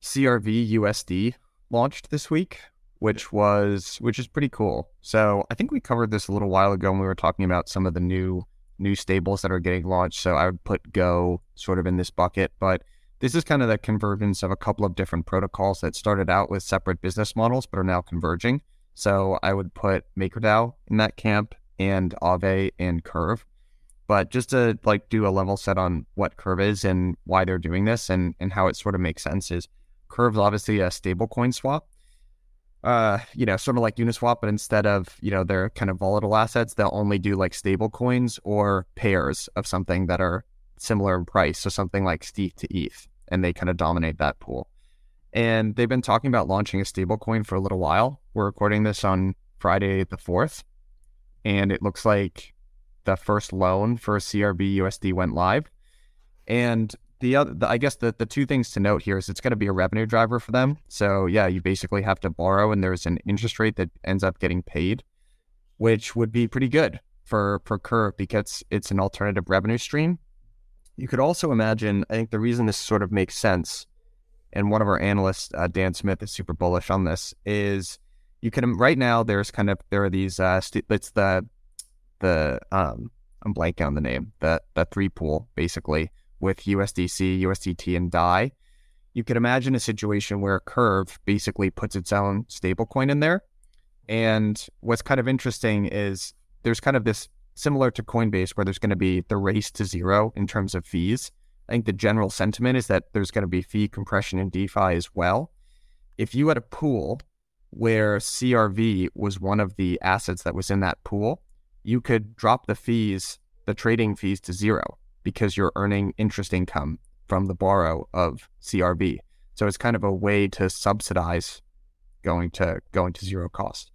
CRV USD launched this week, which was which is pretty cool. So I think we covered this a little while ago when we were talking about some of the new new stables that are getting launched. So I would put GHO sort of in this bucket, but this is kind of the convergence of a couple of different protocols that started out with separate business models but are now converging. So I would put MakerDAO in that camp and Aave and Curve. But just to like do a level set on what Curve is and why they're doing this and, and how it sort of makes sense is Curve's obviously a stablecoin swap. Uh, you know, sort of like Uniswap, but instead of, you know, their kind of volatile assets, they'll only do like stable coins or pairs of something that are similar in price. So something like stETH to ETH, and they kind of dominate that pool. And they've been talking about launching a stablecoin for a little while. We're recording this on Friday the 4th, and it looks like the first loan for CRV USD went live. And the other, the, I guess the, the two things to note here is it's going to be a revenue driver for them. So yeah, you basically have to borrow, and there's an interest rate that ends up getting paid, which would be pretty good for for Curve because it's an alternative revenue stream. You could also imagine. I think the reason this sort of makes sense, and one of our analysts, uh, Dan Smith, is super bullish on this. Is you can right now there's kind of there are these uh, st- it's the the um I'm blanking on the name the the three pool basically with USDC, USDT, and DAI. You could imagine a situation where Curve basically puts its own stablecoin in there. And what's kind of interesting is there's kind of this similar to Coinbase where there's going to be the race to zero in terms of fees. I think the general sentiment is that there's going to be fee compression in DeFi as well. If you had a pool where CRV was one of the assets that was in that pool, you could drop the fees, the trading fees to zero because you're earning interest income from the borrow of CRV. So it's kind of a way to subsidize going to going to zero cost.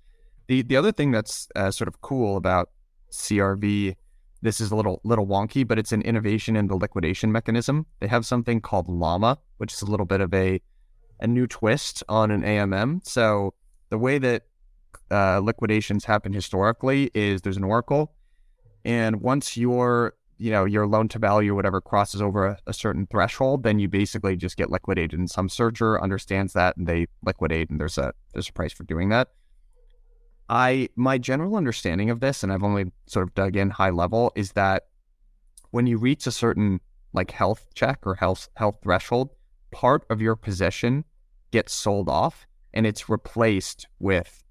The the other thing that's uh, sort of cool about CRV, this is a little little wonky, but it's an innovation in the liquidation mechanism. They have something called LLAMMA, which is a little bit of a a new twist on an AMM. So the way that uh, liquidations happen historically is there's an oracle, and once your you know your loan to value or whatever crosses over a, a, certain threshold, then you basically just get liquidated. And some searcher understands that and they liquidate, and there's a there's a price for doing that. I my general understanding of this, and I've only sort of dug in high level, is that when you reach a certain like health check or health health threshold, part of your position gets sold off and it's replaced with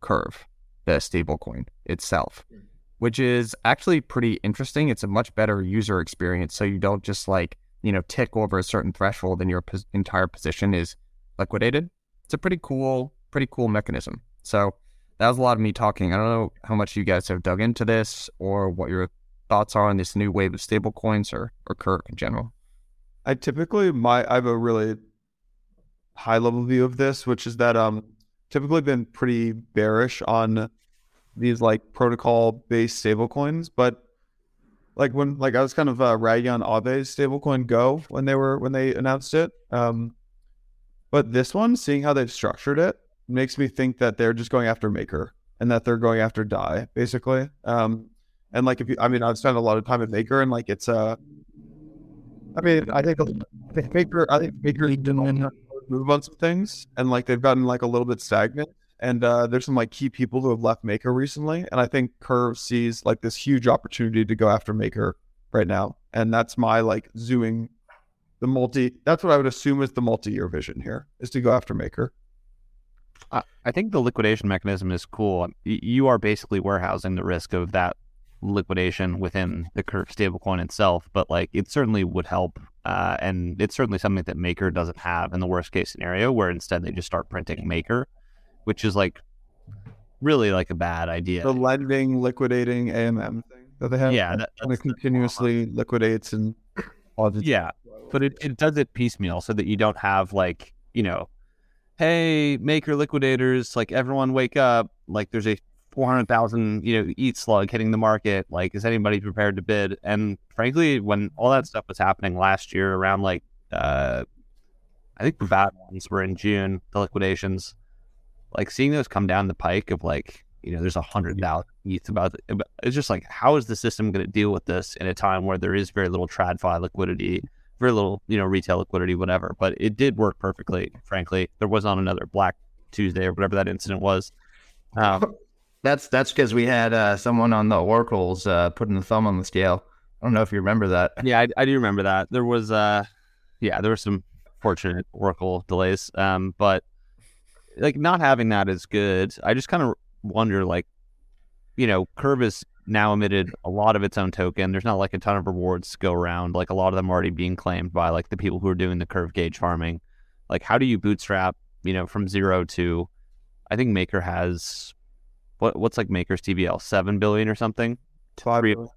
Curve, the stablecoin itself, hmm. Which is actually pretty interesting. It's a much better user experience, so you don't just like you know tick over a certain threshold and your entire position is liquidated. It's a pretty cool, pretty cool mechanism. So that was a lot of me talking. I don't know how much you guys have dug into this or what your thoughts are on this new wave of stablecoins or or Curve in general. I typically my I have a really high level view of this, which is that um typically been pretty bearish on these like protocol based stablecoins, but like when like I was kind of uh, ragging on Aave's stablecoin GHO when they were when they announced it. Um, but this one, seeing how they've structured it, makes me think that they're just going after Maker and that they're going after Dai basically. Um, and like if you, I mean, I've spent a lot of time at Maker and like it's a. Uh, I mean, I think Maker, I think Maker didn't move on some things, and like they've gotten like a little bit stagnant. And uh, there's some like key people who have left Maker recently, and I think Curve sees like this huge opportunity to go after Maker right now, and that's my like zooming the multi. That's what I would assume is the multi-year vision here is to go after Maker. I think the liquidation mechanism is cool. You are basically warehousing the risk of that liquidation within the Curve stablecoin itself, but like it certainly would help. Uh, and it's certainly something that Maker doesn't have in the worst case scenario, where instead they just start printing Maker, which is like really like a bad idea. The lending, liquidating AMM thing that they have. Yeah. That, it continuously liquidates and yeah, but it, it does it piecemeal so that you don't have like, you know, hey, Maker liquidators, like everyone wake up, like there's a 400,000, you know, ETH slug hitting the market. Like, is anybody prepared to bid? And frankly, when all that stuff was happening last year around like, uh, I think the bad ones were in June, the liquidations, like seeing those come down the pike of like, you know, there's a hundred thousand ETH about. It's just like, how is the system going to deal with this in a time where there is very little TradFi liquidity, very little, you know, retail liquidity, whatever. But it did work perfectly, frankly. There was not another Black Tuesday or whatever that incident was. Um, [laughs] That's that's because we had uh, someone on the oracles uh, putting the thumb on the scale. I don't know if you remember that. Yeah, I, I do remember that. There was, uh, yeah, there were some fortunate oracle delays, um, but like not having that is good. I just kind of wonder, like, you know, Curve has now emitted a lot of its own token. There's not like a ton of rewards to go around. Like a lot of them are already being claimed by like the people who are doing the Curve gauge farming. Like, how do you bootstrap, you know, from zero to? I think Maker has what what's like Maker's TVL seven billion or something. Five billion.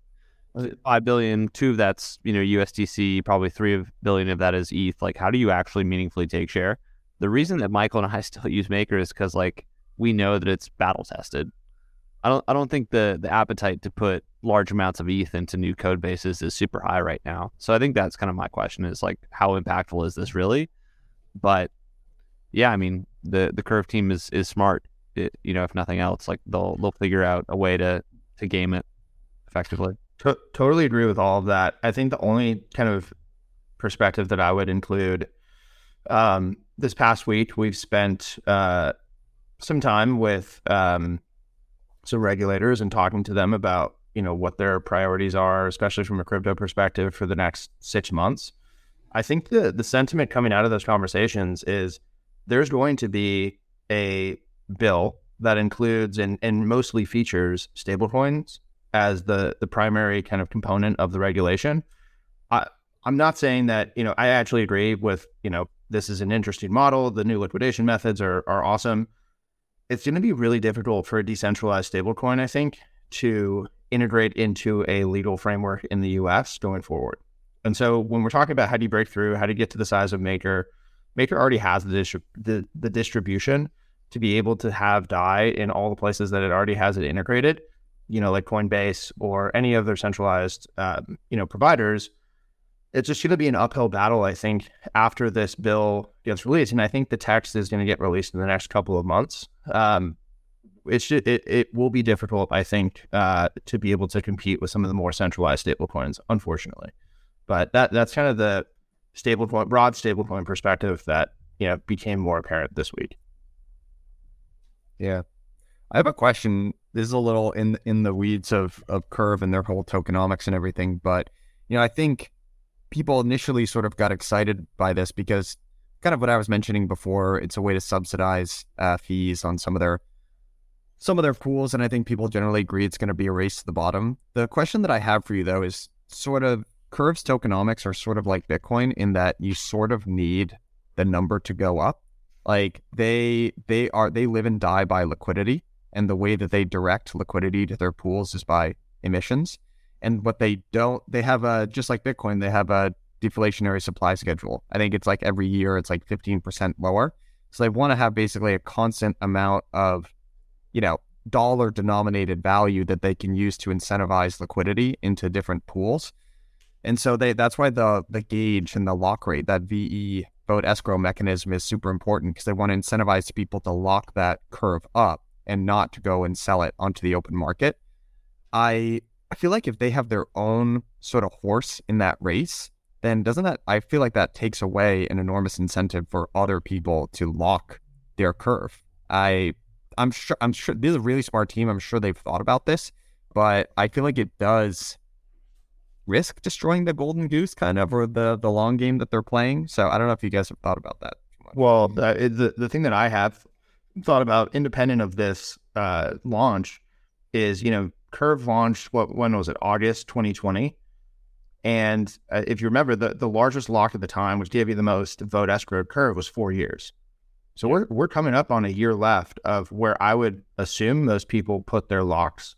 Five billion. Two of that's you know USDC. Probably three of billion of that is ETH. Like, how do you actually meaningfully take share? The reason that Michael and I [laughs] still use Maker is because like we know that it's battle tested. I don't I don't think the the appetite to put large amounts of ETH into new code bases is super high right now. So I think that's kind of my question is like how impactful is this really? But yeah, I mean the the curve team is is smart. It, you know, if nothing else, like they'll they'll figure out a way to to game it effectively. To- totally agree with all of that. I think the only kind of perspective that I would include um, this past week, we've spent uh, some time with um, some regulators and talking to them about you know what their priorities are, especially from a crypto perspective for the next six months. I think the the sentiment coming out of those conversations is there's going to be a bill that includes and, and mostly features stablecoins as the the primary kind of component of the regulation. I I'm not saying that you know I actually agree with you know this is an interesting model. The new liquidation methods are are awesome. It's going to be really difficult for a decentralized stablecoin, I think, to integrate into a legal framework in the U.S. going forward. And so when we're talking about how do you break through, how do you get to the size of Maker, Maker already has the, distri- the, the distribution to be able to have DAI in all the places that it already has it integrated, you know, like Coinbase or any of their centralized, um, you know, providers. It's just going to be an uphill battle, I think, after this bill gets released. And I think the text is going to get released in the next couple of months. Um, it's just, it, it will be difficult, I think, uh, to be able to compete with some of the more centralized stablecoins, unfortunately. But that that's kind of the stablecoin, broad stablecoin perspective that you know became more apparent this week. Yeah. I have a question. This is a little in in the weeds of of Curve and their whole tokenomics and everything, but you know, I think people initially sort of got excited by this because kind of what I was mentioning before, it's a way to subsidize uh, fees on some of their some of their pools, and I think people generally agree it's going to be a race to the bottom. The question that I have for you though is sort of Curve's tokenomics are sort of like Bitcoin in that you sort of need the number to go up like they they are they live and die by liquidity, and the way that they direct liquidity to their pools is by emissions. And what they don't, they have a just like Bitcoin, they have a deflationary supply schedule. I think it's like every year it's like 15% lower. So they want to have basically a constant amount of, you know, dollar denominated value that they can use to incentivize liquidity into different pools. And so they that's why the the gauge and the lock rate, that VE vote escrow mechanism is super important because they want to incentivize people to lock that curve up and not to go and sell it onto the open market. I I feel like if they have their own sort of horse in that race, then doesn't that I feel like that takes away an enormous incentive for other people to lock their curve. I I'm sure I'm sure this is a really smart team. I'm sure they've thought about this, but I feel like it does risk destroying the golden goose kind of or the the long game that they're playing. So I don't know if you guys have thought about that. Well, the the thing that I have thought about, independent of this uh, launch, is you know Curve launched what when was it August 2020, and uh, if you remember the the largest lock at the time, which gave you the most vote escrow curve, was four years. So we're we're coming up on a year left of where I would assume most people put their locks,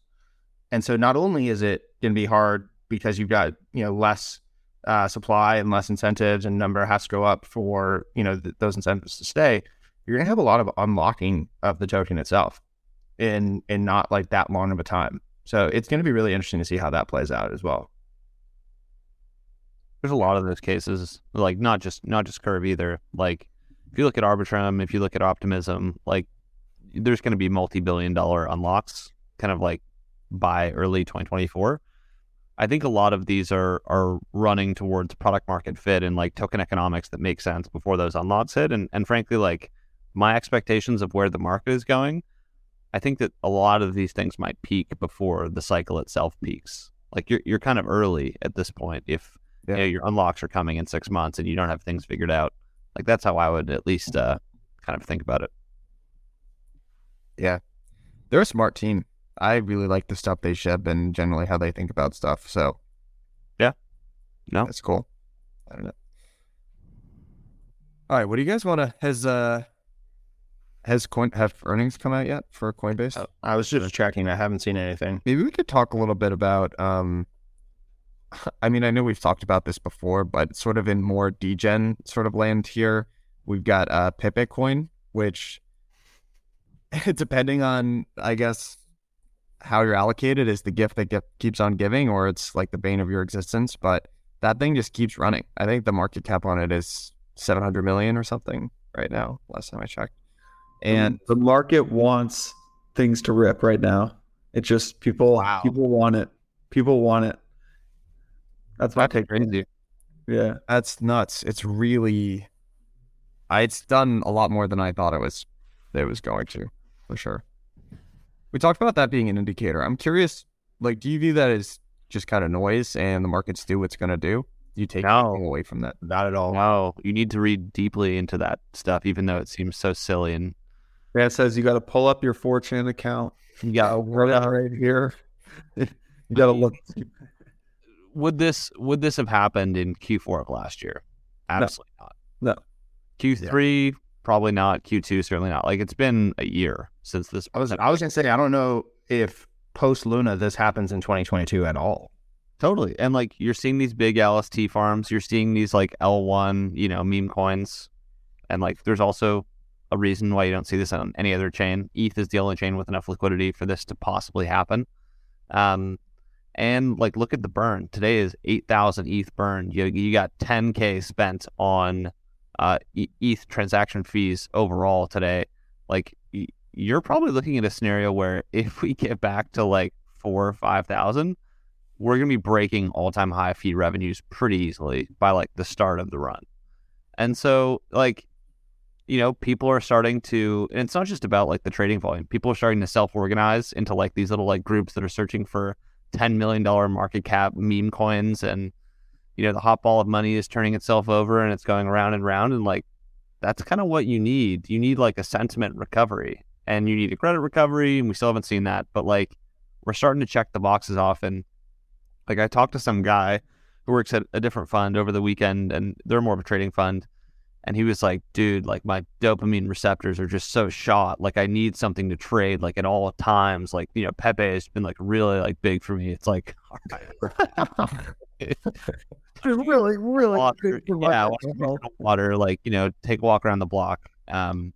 and so not only is it going to be hard because you've got you know less uh, supply and less incentives, and number has to go up for you know th- those incentives to stay. You're gonna have a lot of unlocking of the token itself in in not like that long of a time. So it's going to be really interesting to see how that plays out as well. There's a lot of those cases, like not just not just Curve either. Like if you look at Arbitrum, if you look at Optimism, like there's going to be multi-billion dollar unlocks, kind of like by early 2024. I think a lot of these are are running towards product market fit and like token economics that make sense before those unlocks hit. And and frankly, like my expectations of where the market is going, I think that a lot of these things might peak before the cycle itself peaks. Like you're you're kind of early at this point if yeah. you know, your unlocks are coming in six months and you don't have things figured out. Like that's how I would at least uh, kind of think about it. Yeah, they're a smart team. I really like the stuff they ship and generally how they think about stuff. So, yeah, no, that's cool. I don't know. All right, what do you guys want to? Has uh, has coin have earnings come out yet for Coinbase? Uh, I was just checking. I haven't seen anything. Maybe we could talk a little bit about. Um, I mean, I know we've talked about this before, but sort of in more degen sort of land here, we've got uh, Pepe Coin, which [laughs] depending on, I guess, how you're allocated is the gift that get, keeps on giving, or it's like the bane of your existence. But that thing just keeps running. I think the market cap on it is 700 million or something right now. Last time I checked, Mm-hmm. and the market wants things to rip right now. It just people Wow. people want it. People want it. That's my take. crazy. Yeah. that's nuts. It's really, I, it's done a lot more than I thought it was. It was going to, for sure. We talked about that being an indicator. I'm curious, like, do you view that as just kind of noise and the markets do what's going to do? Do you take No. anything away from that? Not at all. No, you need to read deeply into that stuff, even though it seems so silly. And Yeah, it says you got to pull up your 4chan account. You got to work out right here. [laughs] you got to look. would this would this have happened in Q4 of last year? Absolutely not. No. Q3 probably not. Q2 certainly not. Like it's been a year since this. I was I was gonna say I don't know if post Luna this happens in 2022 at all. Totally. And like you're seeing these big LST farms, you're seeing these like L1, you know, meme coins. And like there's also a reason why you don't see this on any other chain. ETH is the only chain with enough liquidity for this to possibly happen. Um and like look at the burn. Today is 8,000 ETH burn. You you got 10k spent on uh ETH transaction fees overall today. Like you're probably looking at a scenario where [laughs] if we get back to like 4 or 5,000 we're going to be breaking all-time high fee revenues pretty easily by like the start of the run. And so like you know, people are starting to and it's not just about like the trading volume. People are starting to self-organize into like these little like groups that are searching for 10 million dollar market cap meme coins and you know, the hot ball of money is turning itself over and it's going around and round and like that's kind of what you need. You need like a sentiment recovery and you need a credit recovery and we still haven't seen that, but like we're starting to check the boxes off and like I talked to some guy who works at a different fund over the weekend, and they're more of a trading fund. And he was like, "Dude, like my dopamine receptors are just so shot. Like I need something to trade, like at all times. Like you know, Pepe has been like really like big for me. It's like, [laughs] [laughs] [laughs] really, really. water, yeah, water. Like you know, take a walk around the block. Um,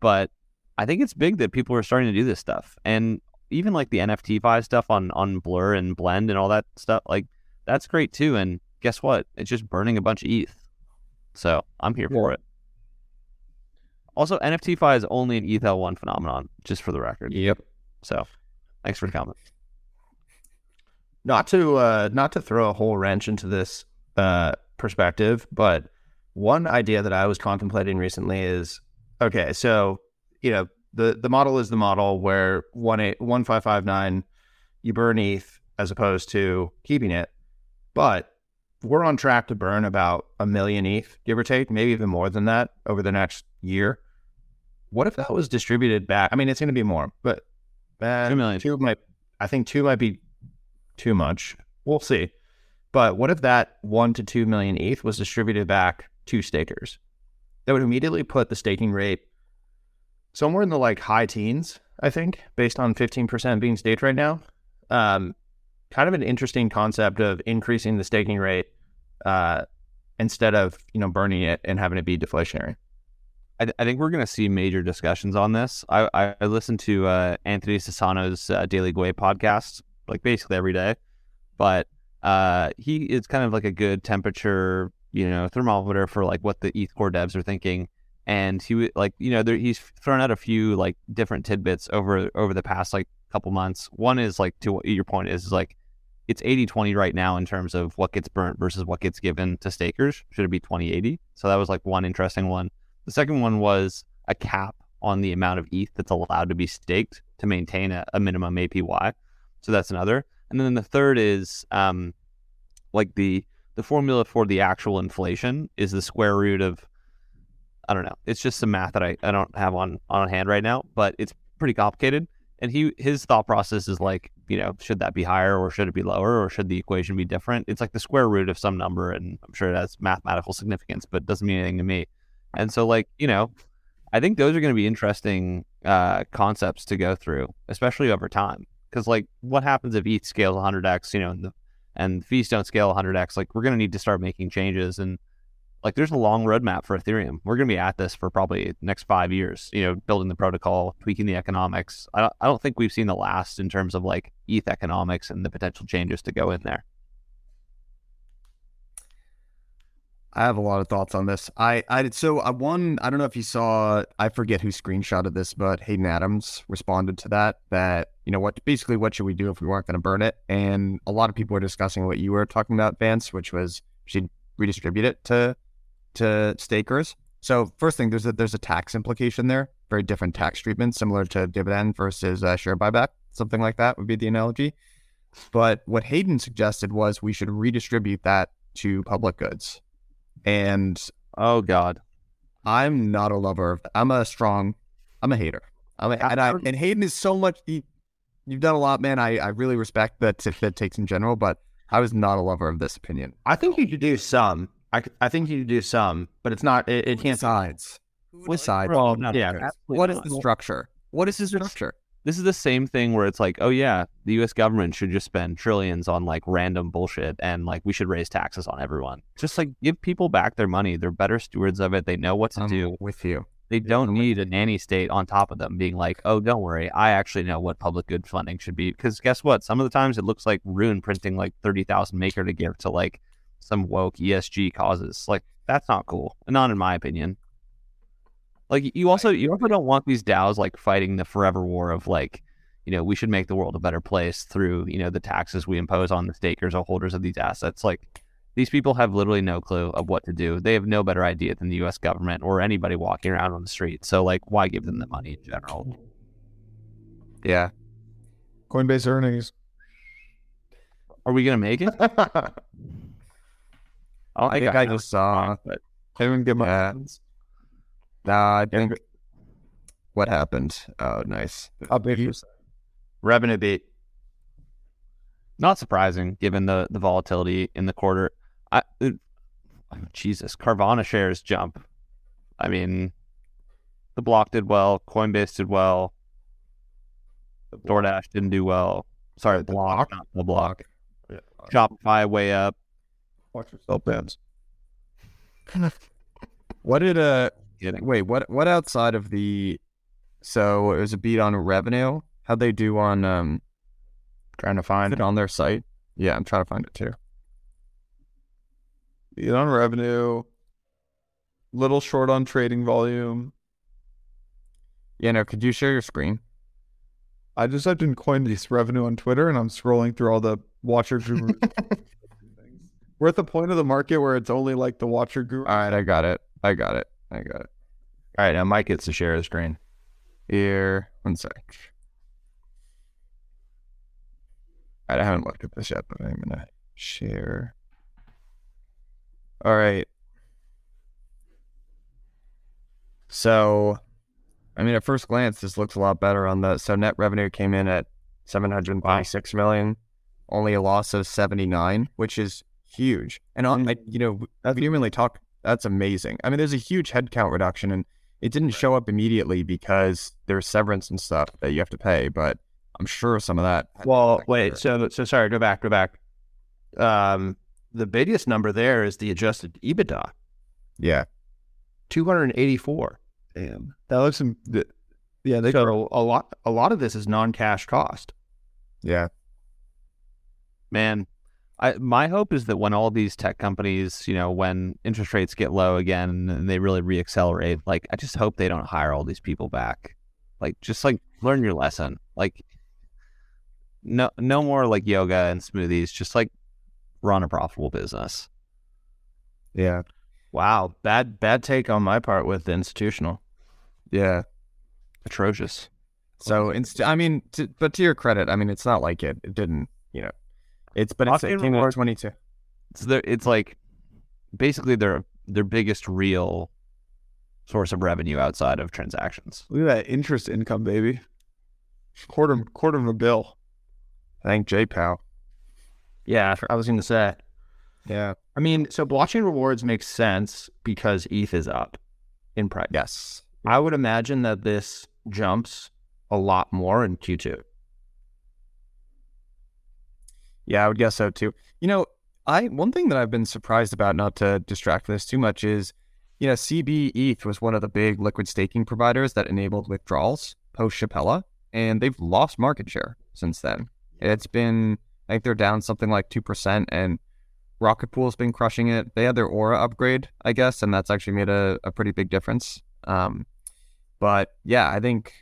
but I think it's big that people are starting to do this stuff, and even like the NFTFi stuff on on Blur and Blend and all that stuff. Like that's great too. And guess what? It's just burning a bunch of ETH. So I'm here for it. Also, NFTFi is only an ETH L1 phenomenon, just for the record. Yep. So thanks for the comment. Not to uh, not to throw a whole wrench into this uh, perspective, but one idea that I was contemplating recently is okay. So you know the the model is the model where one eight one five five nine you burn ETH as opposed to keeping it, but we're on track to burn about a million ETH, give or take, maybe even more than that over the next year. What if that was distributed back? I mean, it's going to be more, but uh, Two million. Two might, I think two might be too much. We'll see. But what if that one to two million ETH was distributed back to stakers? That would immediately put the staking rate somewhere in the like high teens, I think, based on 15% being staked right now. Um, kind of an interesting concept of increasing the staking rate uh, instead of, you know, burning it and having it be deflationary. I, I think we're going to see major discussions on this. I, I, I listen to uh, Anthony Sassano's uh, Daily Gwei podcast like basically every day, but uh, he is kind of like a good temperature, you know, thermometer for like what the ETH core devs are thinking. And he would like, you know, there, he's thrown out a few like different tidbits over over the past like couple months. One is like to what your point is, is like it's 80-20 right now in terms of what gets burnt versus what gets given to stakers. Should it be 20-80? So that was like one interesting one. The second one was a cap on the amount of ETH that's allowed to be staked to maintain a, a minimum APY. So that's another. And then the third is um, like the the formula for the actual inflation is the square root of I don't know. It's just some math that I, I don't have on on hand right now, but it's pretty complicated. And he his thought process is like, you know, should that be higher or should it be lower or should the equation be different? It's like the square root of some number, and I'm sure it has mathematical significance, but it doesn't mean anything to me. And so, like, you know, I think those are going to be interesting uh, concepts to go through, especially over time. Because, like, what happens if ETH scales 100x, you know, and, the, and fees don't scale 100x? Like, we're going to need to start making changes. And Like there's a long roadmap for Ethereum. We're going to be at this for probably next five years. You know, building the protocol, tweaking the economics. I don't, I don't think we've seen the last in terms of like ETH economics and the potential changes to go in there. I have a lot of thoughts on this. I, I did so I one I don't know if you saw I forget who screenshotted this, but Hayden Adams responded to that that you know what basically what should we do if we weren't going to burn it? And a lot of people were discussing what you were talking about, Vance, which was should redistribute it to to stakers. So first thing, there's a there's a tax implication there, very different tax treatment, similar to dividend versus uh, share buyback, something like that would be the analogy. But what Hayden suggested was we should redistribute that to public goods. And Oh God, I'm not a lover of. I'm a strong. I'm a hater. I'm a, and, I, and Hayden is so much. He, you've done a lot, man. I, I really respect that that takes in general, but I was not a lover of this opinion. I think you should do some. I, I think you do some, but it's not. It, it can't. sides. With sides? Well, not yeah. fair. What is the structure? What is the structure? this is the same thing where it's like, oh yeah, the U.S. government should just spend trillions on like random bullshit, and like we should raise taxes on everyone. Just like give people back their money. They're better stewards of it. They know what to I'm do. with you. They don't I'm need a nanny state on top of them being like, oh, don't worry, I actually know what public good funding should be. Because guess what? Some of the times it looks like Rune printing like thirty thousand maker to give to like some woke ESG causes. Like that's not cool. Not in my opinion. Like you also you also don't want these DAOs like fighting the forever war of like, you know, we should make the world a better place through, you know, the taxes we impose on the stakers or holders of these assets. Like these people have literally no clue of what to do. They have no better idea than the US government or anybody walking around on the street. So like why give them the money in general? Yeah. Coinbase earnings. Are we gonna make it? [laughs] Oh, I think I just saw. but Anyone get my Yeah. Nah, I think. What happened? Oh, nice. update? Revenue beat. not surprising given the the volatility in the quarter. I it, Jesus, Carvana shares jump. I mean, the block did well, Coinbase did well, DoorDash didn't do well. Sorry, the block, not the block. Yeah. Shopify way up. Watch yourself, Vance. [laughs] What did uh wait, what what outside of the so it was a beat on revenue? How'd they do on um Trying to find. it on their site? Yeah, I'm trying to find it too. Beat on revenue. Little short on trading volume. Yeah, no, could you share your screen? I just typed in Coinbase revenue on Twitter and I'm scrolling through all the watcher gurus. [laughs] We're at the point of the market where it's only like the watcher group. All right, I got it. I got it. I got it. All right, now Mike gets to share the screen. Here, one sec. I haven't looked at this yet, but I'm gonna share. All right. So, I mean, at first glance, this looks a lot better on the. So net revenue came in at seven hundred thirty-six million, only a loss of seventy-nine, which is huge. And on, I, you know, we didn't really talk. That's amazing. I mean, there's a huge headcount reduction, and it didn't show up immediately because there's severance and stuff that you have to pay. But I'm sure some of that. Well, wait. there. So, so sorry. Go back. Go back. Um, the biggest number there is the adjusted EBITDA, yeah, two hundred eighty-four. Damn. That looks. im- th- Yeah, they So a lot, a lot of this is non-cash cost. yeah, Man, I my hope is that when all these tech companies, you know, when interest rates get low again and they really reaccelerate, like I just hope they don't hire all these people back. Like just like learn your lesson. Like no no more like yoga and smoothies, just like run a profitable business. yeah, Wow, bad, bad take on my part with the institutional. yeah. Atrocious. So, inst- I mean, to, but to your credit, I mean, it's not like it, it didn't, you know, it's but it's, it Blockchain came in at rewards- 22. It's their, it's like basically their their biggest real source of revenue outside of transactions. look at that interest income, baby. Quarter quarter of a bill. Thank JPow. Yeah, I was going to say. Yeah. I mean, so blockchain rewards makes sense because ETH is up in price. Yes. I would imagine that this jumps a lot more in Q2. Yeah, I would guess so too. You know, I one thing that I've been surprised about, not to distract this too much, is you know CB ETH was one of the big liquid staking providers that enabled withdrawals post Shapella, and they've lost market share since then. It's been I think they're down something like two percent, and Rocket Pool's been crushing it. They had their Aura upgrade, I guess, and that's actually made a, a pretty big difference. Um, but yeah, I think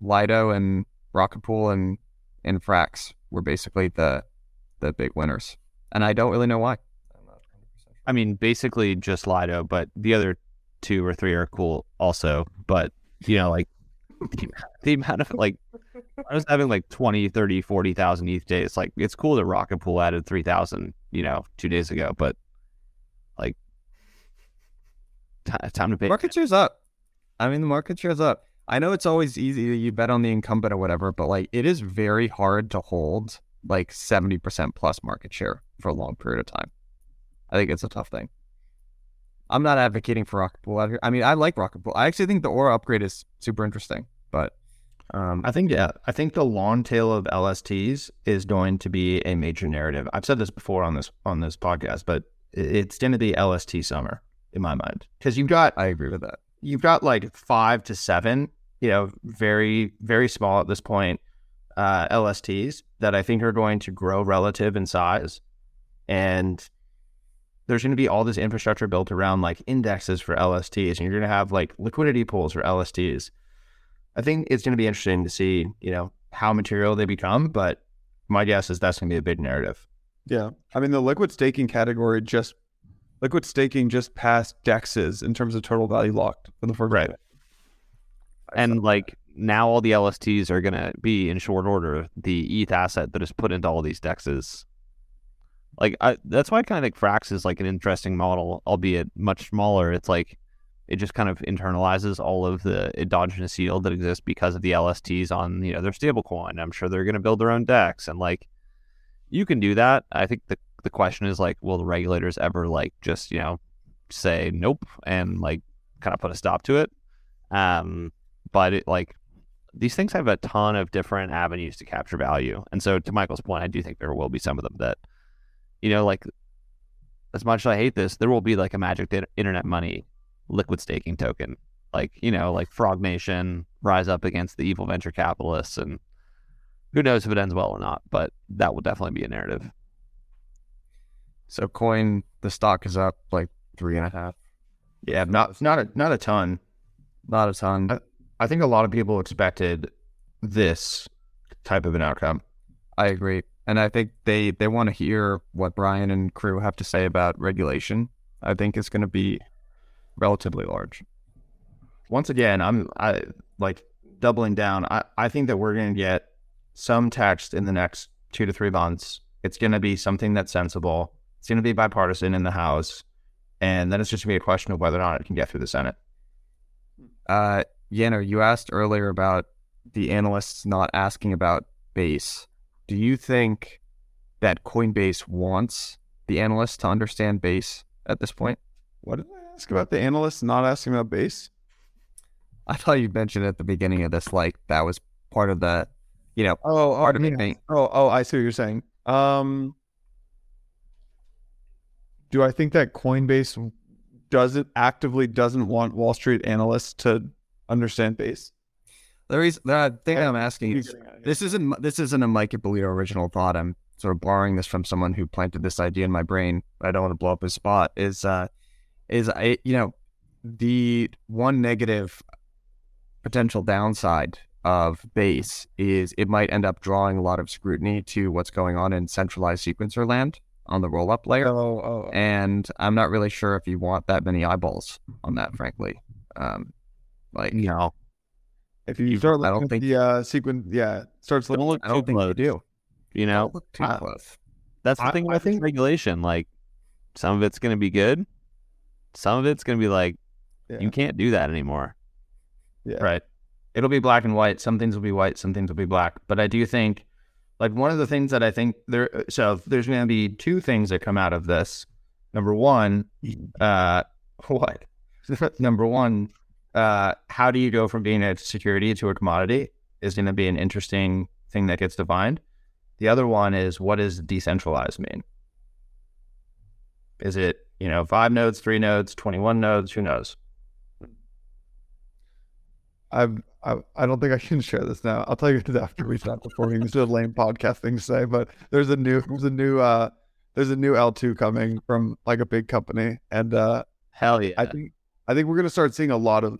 Lido and Rocket Pool and and Frax were basically the the big winners, and I don't really know why. I mean, basically just Lido, but the other two or three are cool also. But you know, like [laughs] the amount of like I was having like 20, 30, 40,000 ETH days. Like it's cool that Rocket Pool added 3,000, you know, two days ago, but like t- time to pay. Market share's up. I mean, the market share's up. I know it's always easy. You bet on the incumbent or whatever, but like it is very hard to hold like 70% plus market share for a long period of time. I think it's a tough thing. I'm not advocating for Rocket Pool out here. I mean, I like Rocket Pool. I actually think the Aura upgrade is super interesting, but um, I think yeah, I think the long tail of LSTs is going to be a major narrative. I've said this before on this on this podcast, but it's going to be LST summer in my mind because you've got I agree with that. You've got like five to seven, you know, very very small at this point uh, LSTs that I think are going to grow relative in size, and there's going to be all this infrastructure built around like indexes for LSTs, and you're going to have like liquidity pools for LSTs. I think it's going to be interesting to see, you know, how material they become, but my guess is that's going to be a big narrative. Yeah. I mean, the liquid staking category just, liquid staking just passed DEXs in terms of total value locked for the first Right. time. and like now all the LSTs are going to be in short order the ETH asset that is put into all these dexes. Like I, that's why I kind of think Frax is like an interesting model, albeit much smaller. It's like it just kind of internalizes all of the endogenous yield that exists because of the LSTs on you know their stablecoin. I'm sure they're going to build their own dex, and like you can do that. I think the the question is like, will the regulators ever like just you know say nope and like kind of put a stop to it? Um, but it like these things have a ton of different avenues to capture value. And so to Michael's point, I do think there will be some of them that, you know, like as much as I hate this, there will be like a magic internet money liquid staking token. Like, you know, like Frog Nation rise up against the evil venture capitalists and who knows if it ends well or not, but that will definitely be a narrative. So coin, the stock is up like three and a half. Yeah, not not a, not a ton. Not a ton. I- I think a lot of people expected this type of an outcome. I agree. And I think they, they want to hear what Brian and crew have to say about regulation. I think it's going to be relatively large. Once again, I'm I like doubling down. I, I think that we're going to get some text in the next two to three months. It's going to be something that's sensible. It's going to be bipartisan in the House, and then it's just going to be a question of whether or not it can get through the Senate. Uh, Yanner, you asked earlier about the analysts not asking about base. Do you think that Coinbase wants the analysts to understand base at this point? What did I ask about the analysts not asking about base? I thought you mentioned at the beginning of this, like that was part of the, you know, Oh, part oh, of yeah. the thing. oh, oh, I see what you're saying. Um, do I think that Coinbase doesn't actively doesn't want Wall Street analysts to understand base? The reason the thing I'm asking is getting at here. this isn't this isn't a Mike Ippolito original thought. I'm sort of borrowing this from someone who planted this idea in my brain. I don't want to blow up his spot. Is uh, is I you know, the one negative potential downside of base is it might end up drawing a lot of scrutiny to what's going on in centralized sequencer land on the roll up layer. Oh, oh, And I'm not really sure if you want that many eyeballs on that, frankly. Um, like You know, if you you- start I looking don't at think- the uh, sequence, yeah, starts looking. don't look I don't too think you close. do. You know, Don't look too I- close. That's the I- thing I about think- regulation. Like, some of it's going to be good. Some of it's going to be like, Yeah. you can't do that anymore. Yeah. Right. It'll be black and white. Some things will be white, some things will be black. But I do think, like, one of the things that I think there, so there's going to be two things that come out of this. Number one, uh, [laughs] what? [laughs] Number one, uh, how do you go from being a security to a commodity is going to be an interesting thing that gets defined. The other one is what does decentralized mean? Is it, you know, five nodes, three nodes, 21 nodes? Who knows? I'm, I, I don't think I can share this now. I'll tell you [laughs] after we stop recording. This is a lame podcast thing to say, but there's a new, there's a new, uh, there's a new L2 coming from like a big company, and uh, Hell yeah. I think, I think we're gonna start seeing a lot of,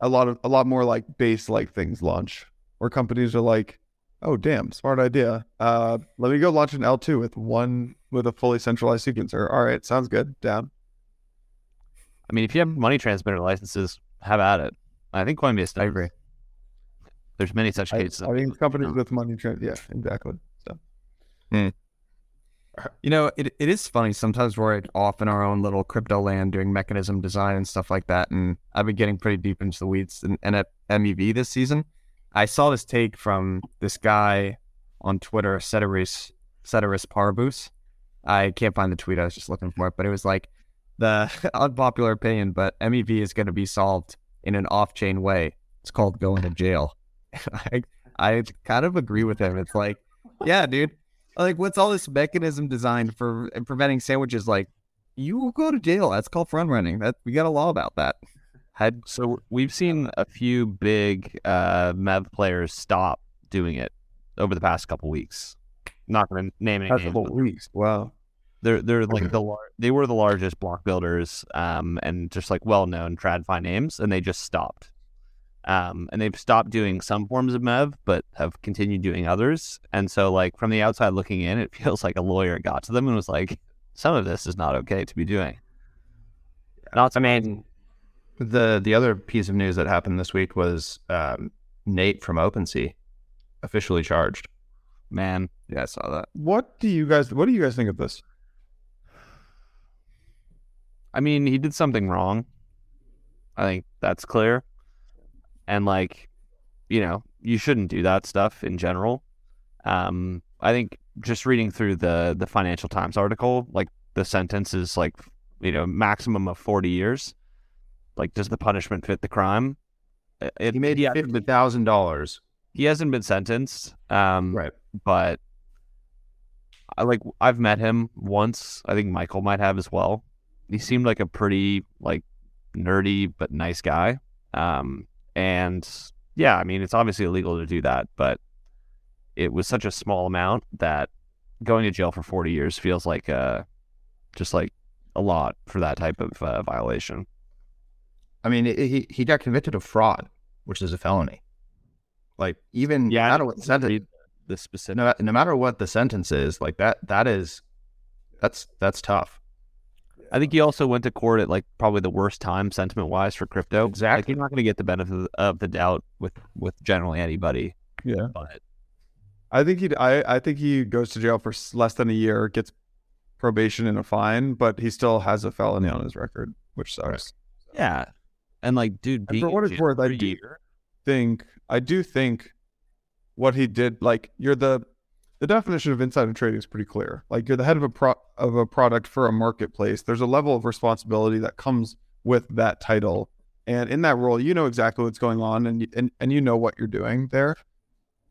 a lot of, a lot more like base like things launch, where companies are like, oh damn, smart idea. Uh, let me go launch an L2 with one with a fully centralized sequencer. All right, sounds good. Down. I mean, if you have money transmitter licenses, have at it. I think Coinbase. Does. I agree. There's many such cases. I mean, companies with money, tra- yeah, exactly. So. You know, it, it is funny. Sometimes we're off in our own little crypto land doing mechanism design and stuff like that. And I've been getting pretty deep into the weeds. And, and at MEV this season, I saw this take from this guy on Twitter, Ceteris, Ceteris Paribus. I can't find the tweet. I was just looking for it. But it was like the [laughs] unpopular opinion, but MEV is going to be solved in an off chain way. It's called going to jail. [laughs] I, I kind of agree with him. It's like, yeah, dude like what's all this mechanism designed for preventing sandwiches like you will go to jail that's called front running that we got a law about that Had so we've seen a few big uh, Mev players stop doing it over the past couple weeks. Not going to name any names. but weeks. Wow. They're they're like the lar- they were the largest block builders um, and just like well known TradFi names, and they just stopped. Um, and they've stopped doing some forms of Mev, but have continued doing others. And so, like from the outside looking in, it [laughs] feels like a lawyer got to them and was like, "Some of this is not okay to be doing." Not I mean, the the other piece of news that happened this week was um, Nate from OpenSea officially charged. man. yeah i saw that What do you guys? What do you guys think of this? I mean, he did something wrong. I think that's clear. And like, you know, you shouldn't do that stuff in general. Um, I think just reading through the the Financial Times article, like the sentence is like, you know, maximum of forty years. Like, does the punishment fit the crime? It, He made hasn't fifty thousand dollars. he hasn't been sentenced. Um, Right. but I like I've met him once. I think Michael might have as well. He seemed like a pretty like nerdy but nice guy. Um, and yeah, I mean it's obviously illegal to do that, but it was such a small amount that going to jail for 40 years feels like uh just like a lot for that type of uh, violation. I mean, he he got convicted of fraud, which is a felony. Like even Yeah, I no matter what the sentence, the specific. no, no matter what the sentence is, like that that is that's that's tough. I think he also went to court at like probably the worst time sentiment wise for crypto. Like Exactly. you're not going to get the benefit of the doubt with with generally anybody. Yeah. But I think he. I. I think he goes to jail for less than a year, gets probation and a fine, but he still has a felony on his record, which sucks. yeah, and like, dude, And for what it's worth, I do- year- Think I do think what he did. Like you're the the definition of insider trading is pretty clear. Like you're the head of a pro of a product for a marketplace. There's a level of responsibility that comes with that title, and in that role, you know exactly what's going on, and and and you know what you're doing there.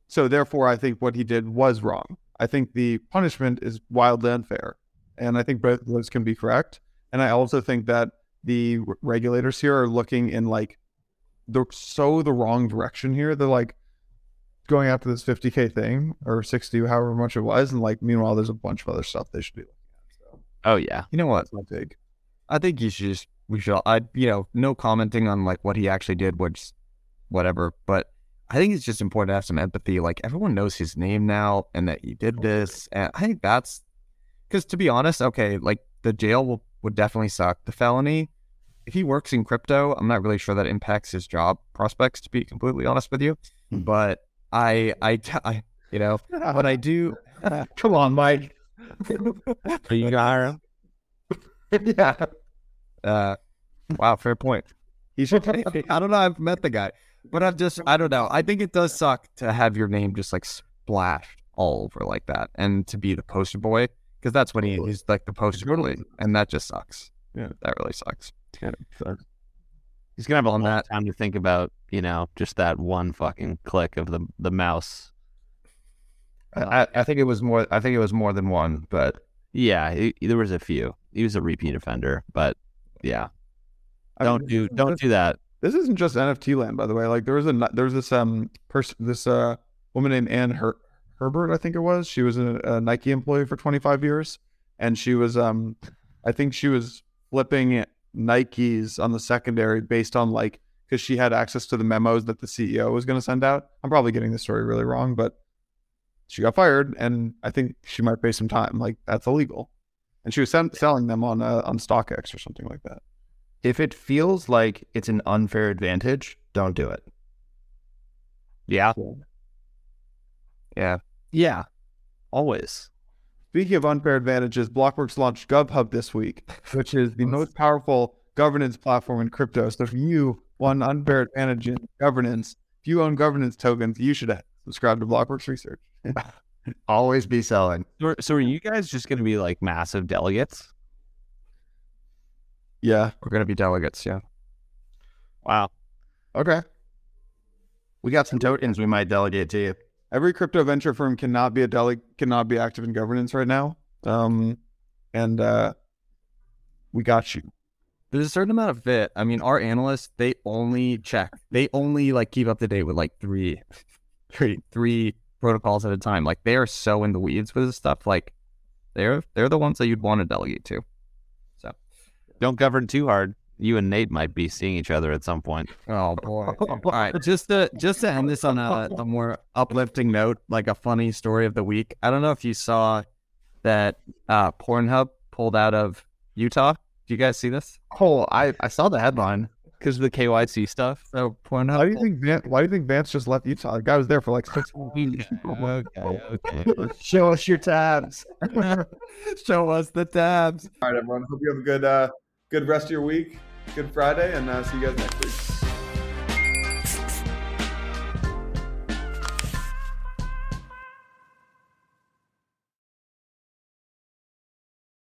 So therefore, I think what he did was wrong. I think the punishment is wildly unfair, and I think both of those can be correct. And I also think that the regulators here are looking in like the so the wrong direction here. They're like going after this 50k thing or 60, however much it was, and like meanwhile, there's a bunch of other stuff they should be looking at. So oh yeah, you know what that's my take. i think you should just we should i you know no commenting on like what he actually did which whatever but i think it's just important to have some empathy like everyone knows his name now and that he did this and i think that's because to be honest okay like the jail will, would definitely suck the felony if he works in crypto i'm not really sure that impacts his job prospects to be completely honest with you Hmm. but i i, I you know but i do [laughs] Come on, Mike. are you gonna hire him? yeah. Uh, wow, fair point. He should. [laughs] I don't know. I've met the guy, but I've just. I don't know. I think it does suck to have your name just like splashed all over like that, and to be the poster boy because that's what he is. He's like the poster boy, and that just sucks. Yeah. that really sucks. He's gonna have a On long that- time to think about, you know, just that one fucking click of the the mouse. I, I think it was more. I think it was more than one, but Yeah, he, there was a few. He was a repeat offender, but yeah, I don't mean, do don't do that. This isn't just NFT land, by the way. Like there was a there's this um person this uh woman named Ann Her- Herbert, I think it was. She was a, a Nike employee for 25 years, and she was um I think she was flipping Nikes on the secondary based on like because she had access to the memos that the CEO was going to send out. I'm probably getting the story really wrong, but she got fired, and I think she might pay some time. Like that's illegal, and she was sen- selling them on uh, on StockX or something like that. If it feels like it's an unfair advantage, don't do it. Yeah, Yeah. yeah, always. Speaking of unfair advantages, Blockworks launched GovHub this week, which is the most powerful governance platform in crypto. So if you want unfair advantage in governance, if you own governance tokens, you should subscribe to Blockworks Research. [laughs] Always be selling. So, so are you guys just going to be like massive delegates? Yeah. We're going to be delegates. Yeah. Wow. Okay. We got some tokens we might delegate to you. Every crypto venture firm cannot be a dele- cannot be active in governance right now. Um, and uh, we got you. There's a certain amount of fit. I mean, our analysts, they only check. They only like keep up to date with like three, [laughs] three, three protocols at a time. Like they are so in the weeds with this stuff. Like they're they're the ones that you'd want to delegate to. So Don't govern too hard. You and Nate might be seeing each other at some point. Oh boy! [laughs] All right, just to just to end this on a, a more uplifting note, like a funny story of the week. I don't know if you saw that uh, Pornhub pulled out of Utah. Do you guys see this? Oh, I, I saw the headline. Because of the KYC stuff. So Why do Pornhub. you think Van- Why do you think Vance just left Utah? The guy was there for like six [laughs] months. okay, okay. [laughs] Show us your tabs. Show us the tabs. All right, everyone. Hope you have a good uh, good rest of your week. Good Friday, and uh, see you guys next week.